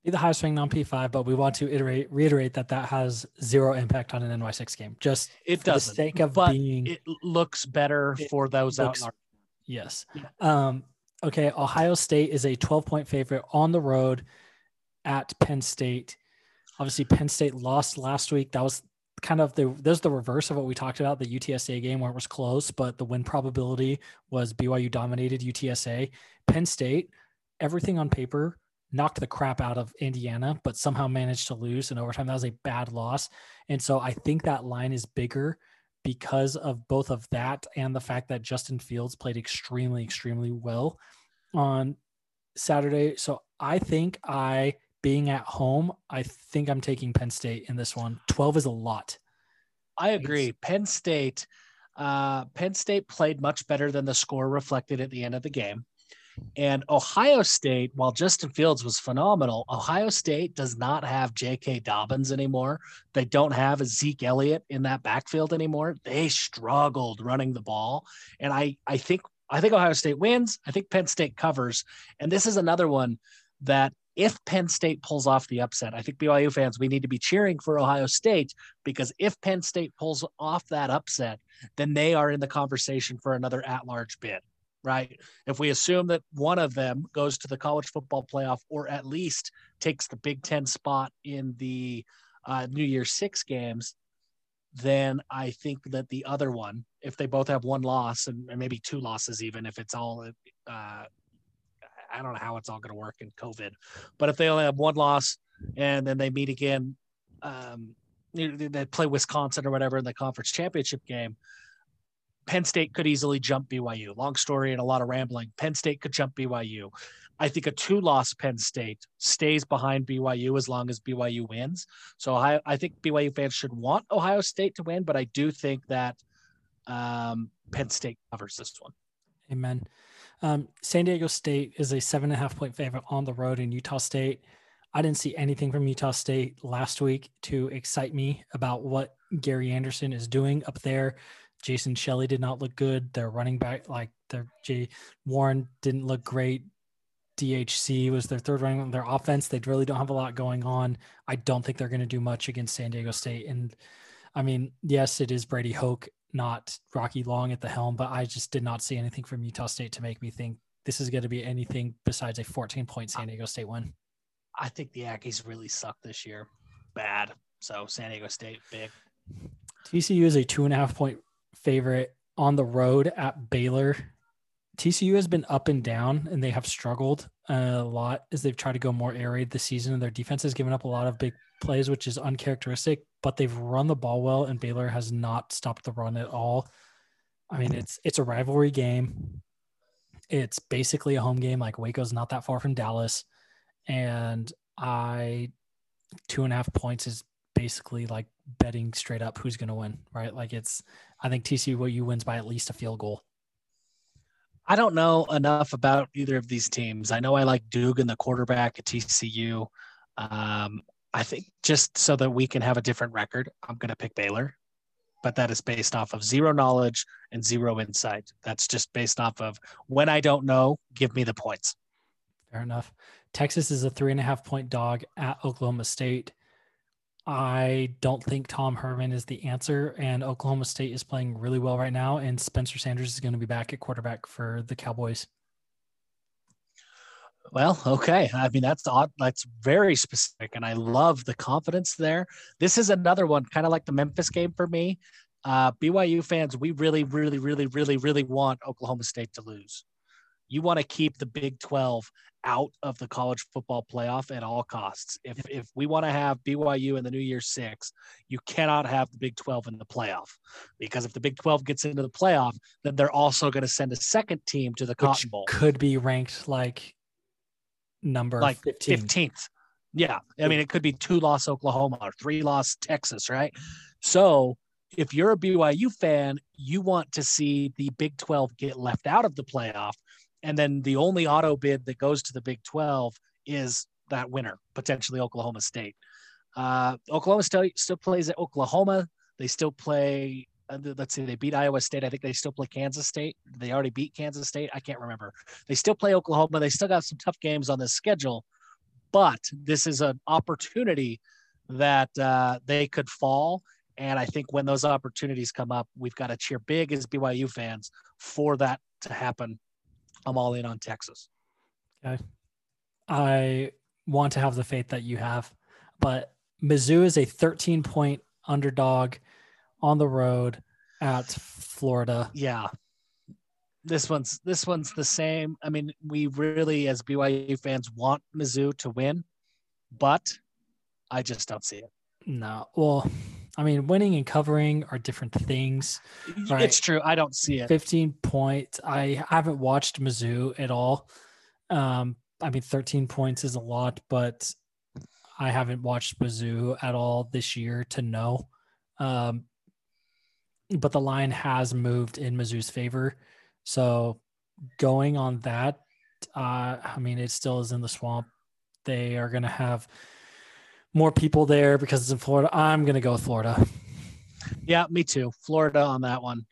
be the highest ranked non P5, but we want to iterate, reiterate that that has zero impact on an NY6 game. Just it does the sake of being, it looks better for those looks, out. Our- yes. Um, okay. Ohio State is a 12 point favorite on the road at Penn State. Obviously, Penn State lost last week. That was kind of the there's the reverse of what we talked about the UTSA game where it was close, but the win probability was BYU dominated UTSA. Penn State, everything on paper knocked the crap out of Indiana, but somehow managed to lose in overtime. That was a bad loss. And so I think that line is bigger because of both of that and the fact that Justin Fields played extremely, extremely well on Saturday. So I think I, being at home, I think I'm taking Penn State in this one. 12 is a lot. I agree. It's, Penn State, uh, Penn State played much better than the score reflected at the end of the game. And Ohio State, while Justin Fields was phenomenal, Ohio State does not have J.K. Dobbins anymore. They don't have a Zeke Elliott in that backfield anymore. They struggled running the ball, and I I think I think Ohio State wins. I think Penn State covers, and this is another one that if Penn State pulls off the upset, I think BYU fans we need to be cheering for Ohio State because if Penn State pulls off that upset, then they are in the conversation for another at-large bid right? If we assume that one of them goes to the college football playoff or at least takes the Big Ten spot in the uh, New Year's Six games, then I think that the other one, if they both have one loss and, and maybe two losses, even if it's all, uh, I don't know how it's all going to work in COVID, but if they only have one loss and then they meet again, um, they play Wisconsin or whatever in the conference championship game, Penn State could easily jump BYU. Long story and a lot of rambling. Penn State could jump BYU. I think a two loss Penn State stays behind BYU as long as BYU wins. So I, I think BYU fans should want Ohio State to win, but I do think that um, Penn State covers this one. Amen. Um, San Diego State is a seven and a half point favorite on the road in Utah State. I didn't see anything from Utah State last week to excite me about what Gary Anderson is doing up there. Jason Shelley did not look good. Their running back, like their Jay Warren, didn't look great. DHC was their third running. Their offense, they really don't have a lot going on. I don't think they're going to do much against San Diego State. And I mean, yes, it is Brady Hoke, not Rocky Long at the helm, but I just did not see anything from Utah State to make me think this is going to be anything besides a 14 point San Diego State win. I think the Aggies really suck this year. Bad. So San Diego State, big. TCU is a two and a half point favorite on the road at Baylor. TCU has been up and down, and they have struggled a lot as they've tried to go more air raid this season. And their defense has given up a lot of big plays, which is uncharacteristic. But they've run the ball well, and Baylor has not stopped the run at all. I mean, it's it's a rivalry game. It's basically a home game. Like Waco's not that far from Dallas, and I two and a half points is basically like betting straight up who's going to win, right? Like it's, I think TCU wins by at least a field goal. I don't know enough about either of these teams. I know I like Duggan, the quarterback at TCU. Um, I think just so that we can have a different record, I'm going to pick Baylor, but that is based off of zero knowledge and zero insight. That's just based off of when I don't know, give me the points. Fair enough. Texas is a three and a half point dog at Oklahoma State. I don't think Tom Herman is the answer, and Oklahoma State is playing really well right now. And Spencer Sanders is going to be back at quarterback for the Cowboys. Well, okay. I mean, that's odd. That's very specific, and I love the confidence there. This is another one, kind of like the Memphis game for me. Uh, BYU fans, we really, really, really, really, really want Oklahoma State to lose. You want to keep the Big 12 out of the college football playoff at all costs. If if we want to have BYU in the New Year Six, you cannot have the Big 12 in the playoff because if the Big 12 gets into the playoff, then they're also going to send a second team to the Cotton Bowl. Could be ranked like number like 15. 15th. Yeah. I mean, it could be two loss Oklahoma or three loss Texas, right? So if you're a BYU fan, you want to see the Big 12 get left out of the playoff and then the only auto bid that goes to the Big 12 is that winner, potentially Oklahoma State. Uh, Oklahoma still, still plays at Oklahoma. They still play, uh, let's see, they beat Iowa State. I think they still play Kansas State. They already beat Kansas State. I can't remember. They still play Oklahoma. They still got some tough games on this schedule, but this is an opportunity that uh, they could fall. And I think when those opportunities come up, we've got to cheer big as BYU fans for that to happen I'm all in on Texas. Okay. I want to have the faith that you have, but Mizzou is a 13 point underdog on the road at Florida. Yeah. This one's this one's the same. I mean, we really as BYU fans want Mizzou to win, but I just don't see it. No. Well, I mean, winning and covering are different things. Right? It's true. I don't see it. 15 points. I haven't watched Mizzou at all. Um, I mean, 13 points is a lot, but I haven't watched Mizzou at all this year to know. Um, but the line has moved in Mizzou's favor. So going on that, uh, I mean, it still is in the swamp. They are going to have more people there because it's in Florida. I'm going to go with Florida. Yeah, me too. Florida on that one.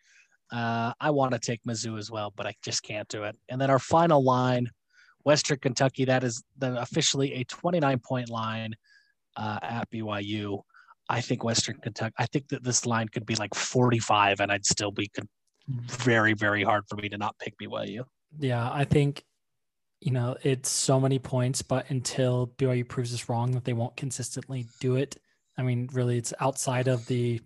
Uh, I want to take Mizzou as well, but I just can't do it. And then our final line, Western Kentucky, that is the, officially a 29 point line uh, at BYU. I think Western Kentucky, I think that this line could be like 45, and I'd still be very, very hard for me to not pick BYU. Yeah, I think you know, it's so many points, but until BYU proves us wrong that they won't consistently do it. I mean, really, it's outside of the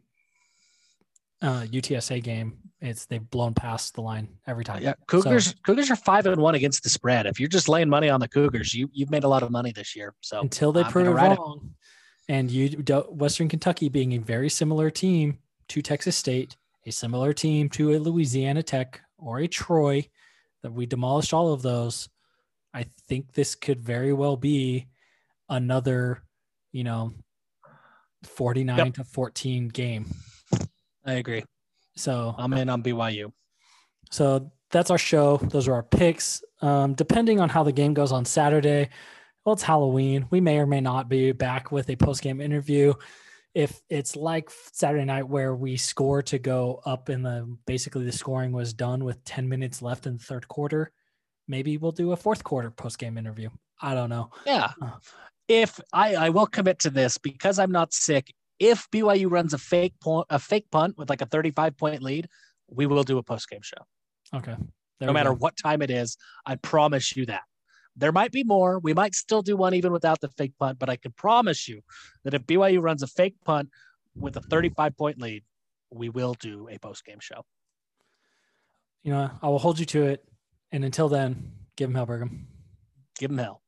uh, UTSA game. It's they've blown past the line every time. Yeah, Cougars. So, Cougars are five and one against the spread. If you're just laying money on the Cougars, you you've made a lot of money this year. So until they I'm prove it wrong, it. and you Western Kentucky being a very similar team to Texas State, a similar team to a Louisiana Tech or a Troy, that we demolished all of those I think this could very well be another, you know, 49 yep. to 14 game. I agree. So I'm in on BYU. So that's our show. Those are our picks. Um, depending on how the game goes on Saturday, well, it's Halloween. We may or may not be back with a post game interview. If it's like Saturday night where we score to go up in the basically the scoring was done with 10 minutes left in the third quarter, maybe we'll do a fourth quarter post game interview. I don't know. Yeah. Uh, if I, I will commit to this because I'm not sick. If BYU runs a fake point, a fake punt with like a 35 point lead, we will do a post game show. Okay. There no matter go. what time it is, I promise you that. There might be more. We might still do one even without the fake punt, but I can promise you that if BYU runs a fake punt with a 35 point lead, we will do a post game show. You know, I will hold you to it. And until then, give him hell, Brigham. Give him hell.